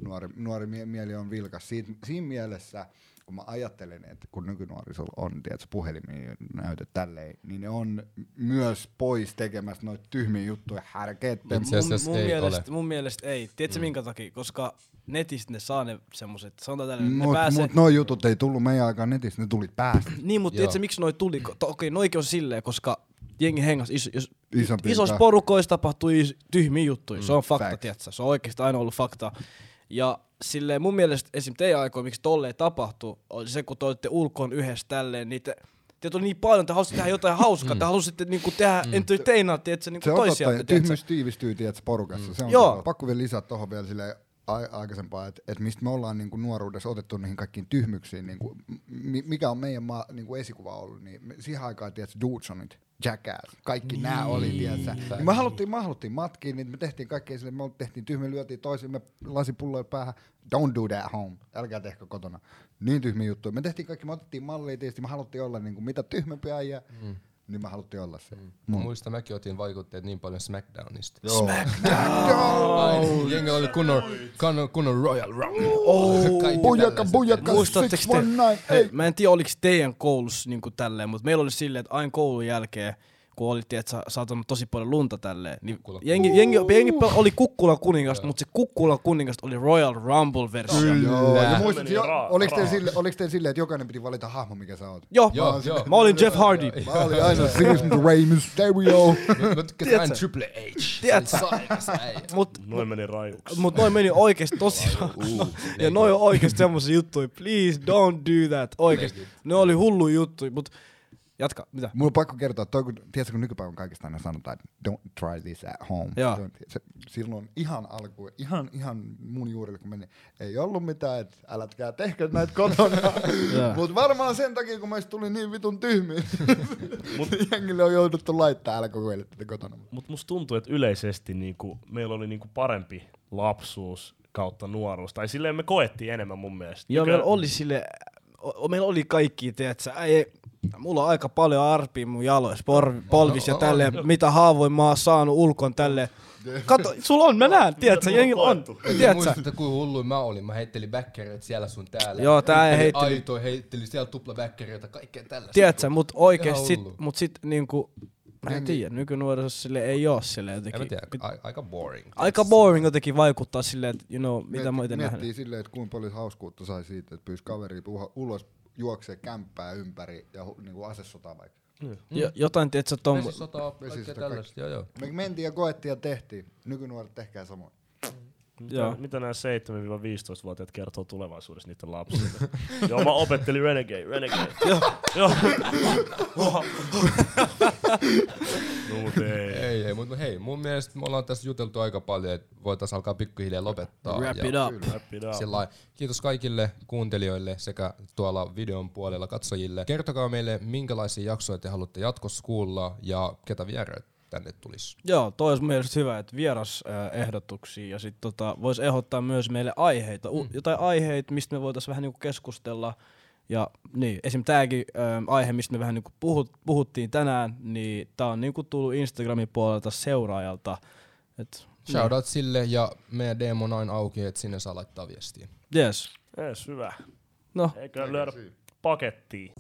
nuori, nuori mie- mieli on vilkas. Siitä, siinä mielessä, kun mä ajattelen, että kun nykynuorisolla on, tiedätkö, puhelimia näytöt tälleen, niin ne on myös pois tekemässä noita tyhmiä juttuja, härkeet, Itse mun, asiassa mun, ei mielestä, ole. mun mielestä ei. Tiedätkö mm. minkä takia? Koska netistä ne saa ne semmoset, sanotaan tälle, ne Mut, pääsee... mut noi jutut ei tullut meidän aikaan netistä, ne tuli päästä. Niin, mutta tiedätkö miksi noi tuli? Okei, noikin on silleen, koska jengi hengas, is, jos, Isompi isossa porukoissa tapahtui is- tyhmiä juttuja. Se on fakta, facts. tiedätkö? Se on oikeasti aina ollut fakta. Ja silleen mun mielestä esim. teidän aikoina, miksi tolleen tapahtui, oli se, kun te olitte ulkoon yhdessä tälleen, niin te, teitä oli niin paljon, te halusitte tehdä jotain hauskaa, te halusitte niinku tehdä mm. entertainaa, tiedätkö, niinku Se on toisia. totta, ja tyhmyys tiivistyy tiedätkö, porukassa. Se on Joo. totta. Pakko vielä lisätä tuohon vielä sille aikaisempaa, että et mistä me ollaan niinku nuoruudessa otettu niihin kaikkiin tyhmyksiin, niinku, mi, mikä on meidän maa, niinku esikuva ollut, niin me, siihen aikaan, tiedätkö, Dudesonit, Jackass, kaikki niin. nämä oli, tiedätkö. Niin me haluttiin, me haluttiin matkiin, niin me tehtiin kaikkea sille, me tehtiin tyhmiä, lyötiin toisimme lasipulloja päähän, don't do that home, älkää tehkö kotona. Niin tyhmiä juttuja. Me tehtiin kaikki, me otettiin mallia tietysti, me haluttiin olla niinku, mitä tyhmempiä äijä, mm. Niin me haluttiin olla se. Mä muistan, mäkin otin vaikutteet niin paljon Smackdownista. Joo. Jengi oli kunnon, kunnon, kunnon Royal Rumble. Oh, Bujaka, bujaka, Muistatteko te? 619, Hei, ei. mä en tiedä, oliko teidän koulussa niinku tälleen, mutta meillä oli silleen, että aina koulun jälkeen, kun oli tiedät, sa- saatanut tosi paljon lunta tälleen, niin Kukkula. jengi, jengi, jengi, oli Kukkulan kuningasta, mutta se Kukkulan kuningasta oli Royal Rumble-versio. Joo, ja Kyllä. muistat, jo, oliko teillä sille, oliko teillä silleen, että jokainen piti valita hahmo, mikä sä oot? Joo, Joo, joo. mä olin Jeff Hardy. Mä olin aina Sigismund Rey Mysterio. Mä tykkäsin aina Triple H. Tiedätkö? Mut, Noin meni rajuksi. mut noin meni oikeesti tosi Ja noin on oikeesti semmosia juttuja. Please don't do that. Oikeesti. Ne oli hullu juttuja, mut jatka, mitä? Mulla on pakko kertoa, toi, kun, tiedätkö, kun nykypäivän kaikista aina sanotaan, että don't try this at home. Joo. Se silloin ihan alkuun, ihan, ihan mun juurille kun meni, ei ollut mitään, että älätkää tehkö näitä kotona. Mutta varmaan sen takia, kun meistä tuli niin vitun tyhmiä, Mut jengille on jouduttu laittaa, älä kokeile tätä kotona. Mutta musta tuntuu, että yleisesti niinku, meillä oli niinku parempi lapsuus kautta nuoruus. Tai silleen me koettiin enemmän mun mielestä. Joo, Nykyään- meillä oli sille, o, meillä oli kaikki, tiedätkö, ei, Mulla on aika paljon arpia mun jaloissa, por, polvis ja tälleen, mitä haavoin mä oon saanut ulkon tälleen. Kato, sulla on, mä näen, tiedätkö, mulla on jengillä on, koettu? tiedätkö? Muistatte, kuinka hullu mä olin. Mä heittelin backereita siellä sun täällä. Joo, tää ei heitteli- Aito heitteli siellä tupla backereita, kaikkea tällaista. Tiedätkö, mut oikeesti sit, mut sit niinku, mä en tiedä, nykynuorisossa sille ei oo sille En jotenkin. mä tiedä, a- aika boring. Aika boring jotenkin vaikuttaa silleen, että you know, mitä mä itse Miettii nähnyt. silleen, että kuinka paljon hauskuutta sai siitä, että pyysi kaveri ulos juoksee kämppää ympäri ja hu, niinku asesota vaikka. Jo, jotain, tiedätkö, tom, Vesisotaa, kaikkea Vesisota, tällaista, joo joo. Me mentiin ja koettiin ja tehtiin. Nykynuoret tehkää samoin. Joo. Mitä, mitä nämä 7-15-vuotiaat kertoo tulevaisuudessa niiden lapsille? Joo, mä opettelin Renegade, Renegade. Joo. Joo. no mut ei. Ei, ei, mutta hei, mun mielestä me ollaan tässä juteltu aika paljon, että voitaisiin alkaa pikkuhiljaa lopettaa. wrap it up. Wrap it up. Sillä kiitos kaikille kuuntelijoille sekä tuolla videon puolella katsojille. Kertokaa meille, minkälaisia jaksoja te haluatte jatkossa kuulla ja ketä vieraat tänne tulisi. Joo, toi olisi mielestäni hyvä, että vieras äh, ehdotuksia ja sitten tota, voisi ehdottaa myös meille aiheita, mm. jotain aiheita, mistä me voitaisiin vähän niinku keskustella. Ja niin, esim. tämäkin äh, aihe, mistä me vähän niinku puhut, puhuttiin tänään, niin tää on niinku tullut Instagramin puolelta seuraajalta. Et, Shoutout sille ja meidän DM on aina auki, että sinne saa laittaa viestiä. Yes. Ees, hyvä. No, Eikä lyödä pakettiin.